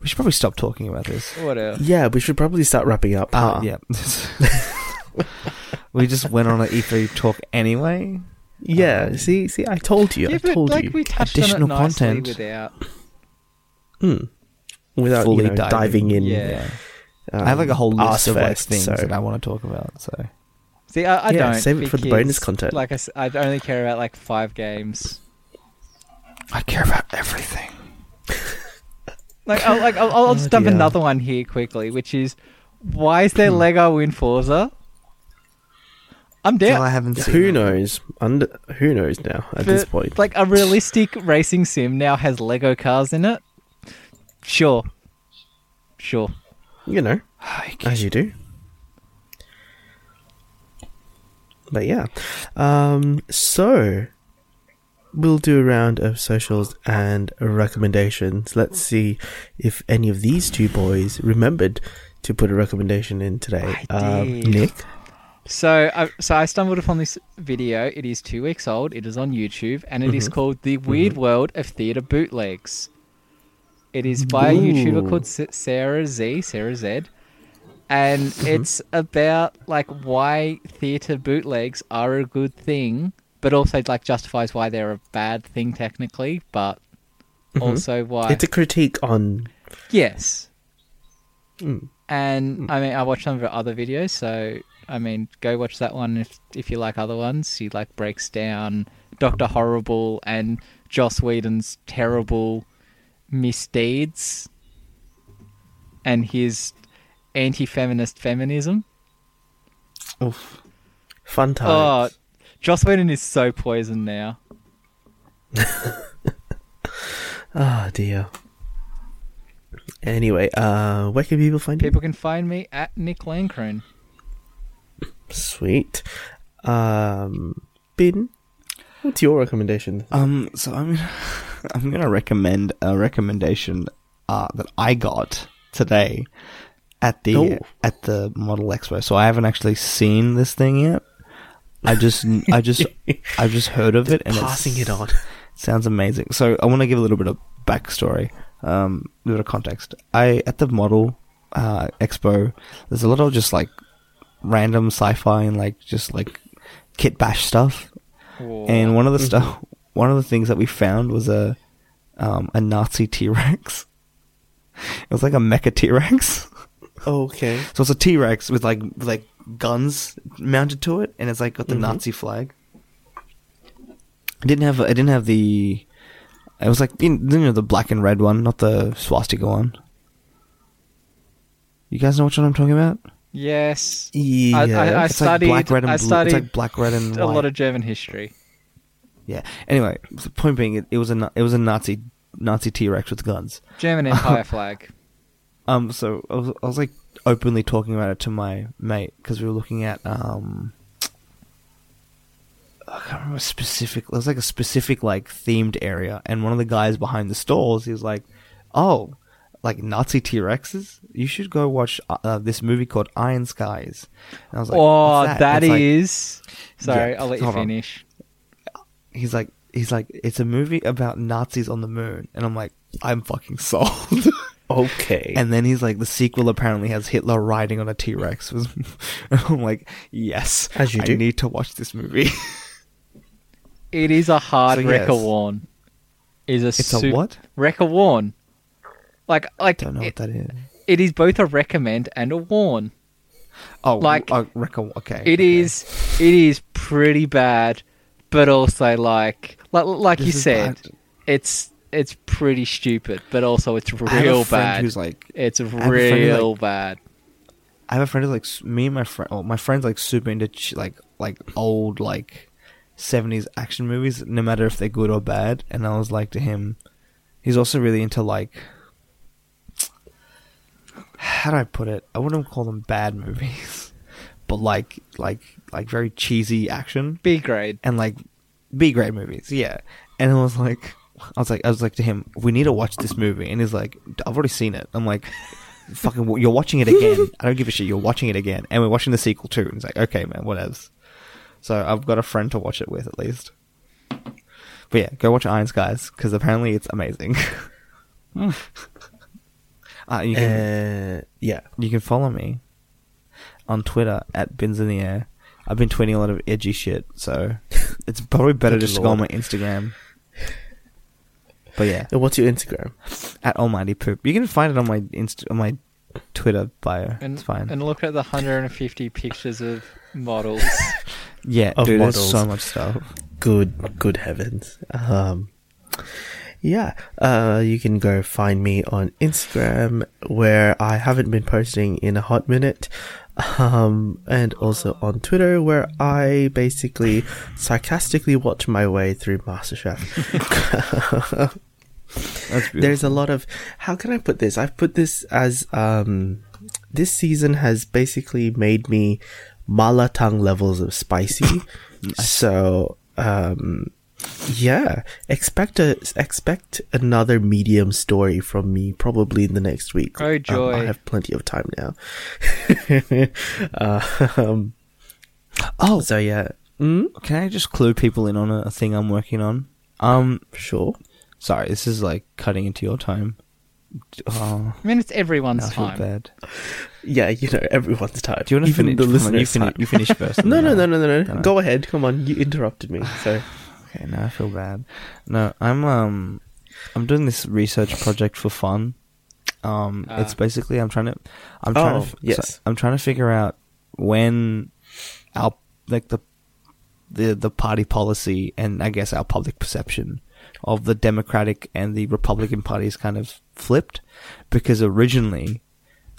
We should probably stop talking about this. Whatever. Yeah, we should probably start wrapping up. Uh, yeah. <laughs> <laughs> we just went on an E3 talk anyway. Yeah, Um, see, see, I told you, Yeah, I but told like you. we touched Additional on it content. without. Hmm. Without Fully you know, diving. diving in. Yeah. um, I have like a whole list of like Arsefest, things so- that I want to talk about. So See, I, I Yeah, don't. save it for the bonus content. Like I, s- I only care about like five games. I care about everything. <laughs> Like, I'll, like I'll, I'll Oh, just dump dear. another one here quickly, which is why is there Lego in Forza? I'm Well, down. I haven't seen. Who it. knows? Under who knows now at this point? Like a realistic racing sim now has Lego cars in it. Sure, sure. you know, as you do. But yeah, um, so we'll do a round of socials and recommendations. Let's see if any of these two boys remembered to put a recommendation in today. Um. Nick, So, I, so I stumbled upon this video. It is two weeks old. It is on YouTube, and it is Mhm. called "The Weird World of Theatre Bootlegs." It is by a YouTuber called Sarah Z, Sarah Z, and it's about like why theatre bootlegs are a good thing, but also like justifies why they're a bad thing technically, but Mhm. also why it's a critique on. yes. Mm. And I mean, I watched some of her other videos, so I mean, go watch that one if if you like other ones. She like breaks down Doctor Horrible and Joss Whedon's terrible misdeeds and his anti-feminist feminism. Oof. Fun times. Oh, times. Joss Whedon is so poisoned now. Oh, <laughs> dear. Anyway, uh, where can people find you? People can find me at Nick Lancrone. Sweet. Um, Bin, what's your recommendation? Um, so I'm <laughs> <laughs> I'm gonna recommend a recommendation uh, that I got today at the Oh. at the Model Expo. So I haven't actually seen this thing yet. I just I just <laughs> I've just heard of it and Passing it on. Sounds amazing. So I want to give a little bit of backstory, um, a bit of context. I at the Model uh, Expo, there's a lot of just like random sci-fi and like just like kit bash stuff. And one of the stuff, one of the things that we found was a um, a Nazi T Rex. It was like a mecha T Rex. Okay. <laughs> So it's a T Rex with like with, like guns mounted to it, and it's like got the Mhm. Nazi flag. I didn't have I didn't have the. It was like you know the black and red one, not the swastika one. You guys know which one I'm talking about? yes, Yeah. I- I It's studied- like black, red, and I blue. studied It's like black, red, and a white. lot of German history. Yeah. Anyway, the point being, it, it was a it was a Nazi Nazi T Rex with guns. German <laughs> Empire flag. Um, so I was, I was like openly talking about it to my mate because we were looking at um, I can't remember specific. It was like a specific like themed area, and one of the guys behind the stalls, he was like, "Oh, like Nazi T Rexes? You should go watch uh, uh, this movie called Iron Skies." And I was like, oh, "What's that It's like- Sorry, Yeah, I'll let you finish. on. Finish. he's like, he's like, it's a movie about Nazis on the moon, and I'm like, I'm fucking sold. <laughs> Okay. And then he's like, the sequel apparently has Hitler riding on a T Rex. <laughs> I'm like, yes, As you I need to watch this movie. <laughs> It is a hard So, wrecker yes. worn. Is a it's sup- a what? wrecker warn. Like like I Don't know it, what that is. it is both a recommend and a warn. Oh, like- like, uh, Recca- okay. It okay. is it is pretty bad, but also like like like you This said, bad. it's it's pretty stupid, but also it's I have a real bad. Who's like, It's real like- bad. I have a friend who's like me and my friend. Oh, my friend's like super into ch- like like old like seventies action movies, no matter if they're good or bad. And I was like to him, he's also really into like how do I put it? I wouldn't call them bad movies, <laughs> but like like like very cheesy action B grade. and like B grade movies. Yeah, and I was like, I was like, I was like to him, we need to watch this movie, and he's like, I've already seen it. I'm like. <laughs> Fucking, you're watching it again. I don't give a shit. You're watching it again, and we're watching the sequel too. And he's like, okay, man, whatevs. So I've got a friend to watch it with at least. But yeah, go watch Iron Skies because apparently it's amazing. uh, <laughs> you can Uh, yeah. you can follow me on Twitter at bins in the air. I've been tweeting a lot of edgy shit, so it's probably better just to go on my. Instagram. But yeah, And what's your Instagram? at Almighty Poop. You can find it on my Inst- on my Twitter bio. And it's fine. and look at the 150 pictures of models. <laughs> yeah, of dude, there's models. so much stuff. Good, good heavens. Um, yeah, uh, you can go find me on Instagram where I haven't been posting in a hot minute. Um, and also on Twitter where I basically sarcastically watch my way through MasterChef. <laughs> That's. There's a lot of how can I put this? I've put this as um this season has basically made me malatang levels of spicy. <laughs> so um yeah, expect a expect another medium story from me probably in the next week. Oh, Um, joy. I have plenty of time now. uh, <laughs> um, oh, so yeah, mm, can I just clue people in on a, a thing I'm working on? Um, sure. sorry, this is like cutting into your time. <sighs> Oh, I mean, it's everyone's I feel time. bad. Yeah, you know everyone's time. Do you want to Even finish? the come you, listeners' finish time. you finish first. <laughs> and No, then no, I'll- no, no, no, No, no. no. Go ahead. Come on. You interrupted me. So Okay, now I feel bad. No, I'm um, I'm doing this research project for fun. Um, Ah. it's basically I'm trying to, I'm trying Oh, to, yes. so I'm trying to figure out when our like the the the party policy and I guess our public perception of the Democratic and the Republican parties kind of flipped because originally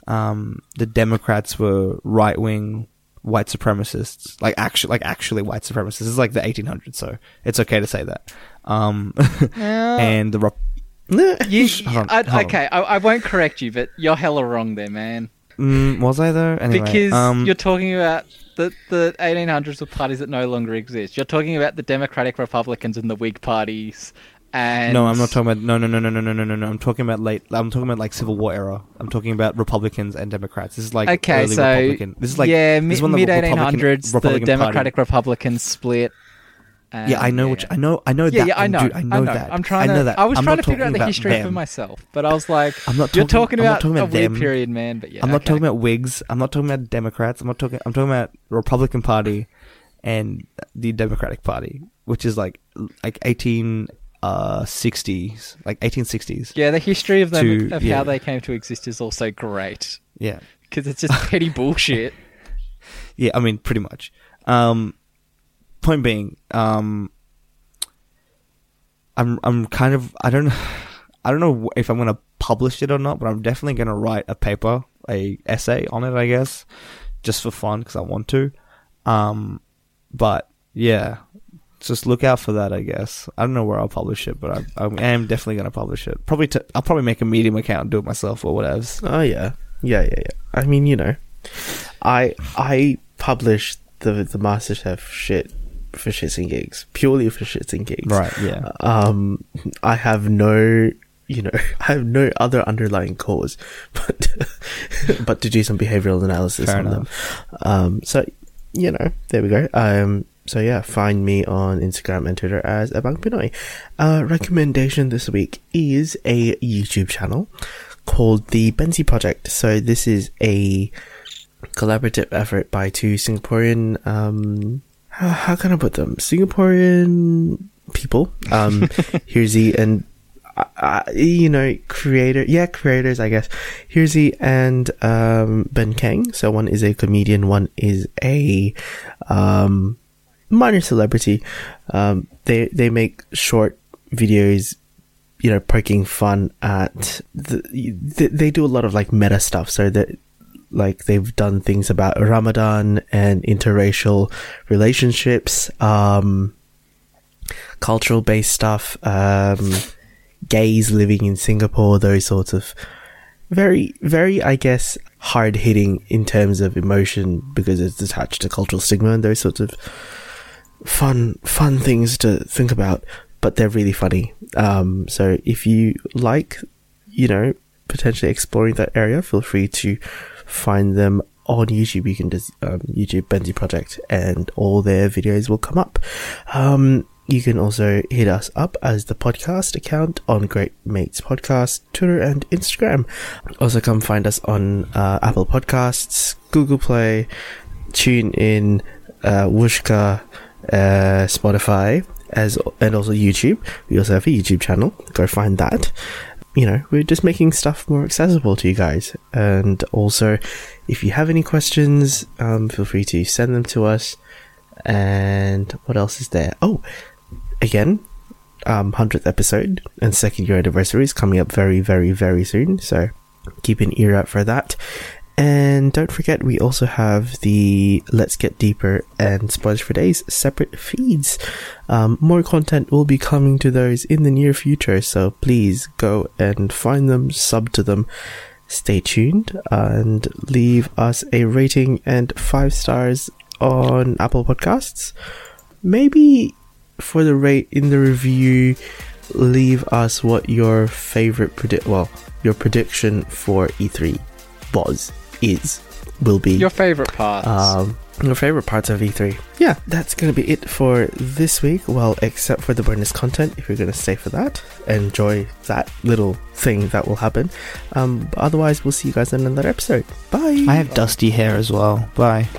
um, the Democrats were right wing white supremacists, like actually like actually white supremacists. Is like the 1800s, so it's okay to say that. Um, <laughs> Yeah. and the Rep- <laughs> You, on, I, okay, I, I won't correct you, but you're hella wrong there, man. mm, was I though? Anyway, because um, you're talking about the the 1800s with parties that no longer exist. You're talking about the Democratic Republicans and the Whig parties. And no, I'm not talking about no, no, no, no, no, no, no, no, no. I'm talking about late. I'm talking about like Civil War era. I'm talking about Republicans and Democrats. This is like Okay, early so Republican. This is like yeah, mid is when the Republican- 1800s, the Republican Party- Democratic Republicans split. and Yeah, I know yeah. which I know. I know Yeah, that. yeah, I know. dude, I know that. I'm trying I know to. that. I was I'm trying to figure out the history for myself, but I was <laughs> like, I'm not you're talking- talking I'm not about talking a about weird period, man. But yeah, I'm not okay. talking about Whigs. I'm not talking about Democrats. I'm not talking. I'm talking about Republican Party and the Democratic Party, which is like like 18 uh 60s, like 1860s. Yeah, the history of them to- of yeah. how they came to exist is also great Yeah, because it's just petty <laughs> bullshit. yeah. I mean, pretty much. Um, point being, um, I'm I'm kind of I don't <sighs> I don't know if I'm gonna publish it or not, but I'm definitely gonna write a paper, a essay on it, I guess, just for fun because I want to. Um, but yeah, just look out for that. I guess I don't know where I'll publish it, but I, I am definitely gonna publish it. Probably i I'll probably make a Medium account and do it myself or whatever. Oh yeah, yeah, yeah, yeah. I mean, you know, I I publish the the MasterChef shit for shits and gigs, purely for shits and gigs. Right. Yeah. Um, I have no, you know, <laughs> I have no other underlying cause, <laughs> but but to do some behavioral analysis Fair on them. Um, so you know, there we go. Um, so yeah, find me on Instagram and Twitter as Abang Pinoy. Uh, recommendation this week is a YouTube channel called the Benzi Project. So this is a collaborative effort by two Singaporean, um, how, how can I put them? Singaporean people, um, <laughs> Hirzi and uh, uh, you know, creator, yeah, creators, I guess. Hirzi and um, Ben Kheng. So one is a comedian, one is a um, minor celebrity. Um, they they make short videos, you know, poking fun at. The, they, they do a lot of like meta stuff. So that like they've done things about Ramadan and interracial relationships, um, cultural based stuff, um, gays living in Singapore, those sorts of very, very, I guess, hard hitting in terms of emotion because it's attached to cultural stigma and those sorts of fun, fun things to think about. But they're really funny. Um, so if you like, you know, potentially exploring that area, feel free to find them on YouTube. You can just um, YouTube Benzi Project, and all their videos will come up. Um, you can also hit us up as the podcast account on Great Mates Podcast, Twitter, and Instagram. Also, come find us on uh, Apple Podcasts, Google Play, TuneIn, uh, Whooshkaa, uh, Spotify, as and also YouTube. We also have a YouTube channel. Go find that. You know, we're just making stuff more accessible to you guys. And also, if you have any questions, um, feel free to send them to us. And what else is there? Oh, again, um, 100th episode and second year anniversary is coming up very, very, very soon. So keep an ear out for that. And don't forget, we also have the Let's Get Deeper and Spoilers for Days separate feeds. Um, more content will be coming to those in the near future, so please go and find them, sub to them. Stay tuned and leave us a rating and five stars on Apple Podcasts. Maybe for the rate in the review, leave us what your favorite predict well your prediction for E3 was is will be Your favorite parts. um, your favorite parts of E3. Yeah, that's gonna be it for this week. Well, except for the bonus content, if you're gonna stay for that, enjoy that little thing that will happen. Um, but otherwise, we'll see you guys in another episode. Bye. I have dusty hair as well. Bye.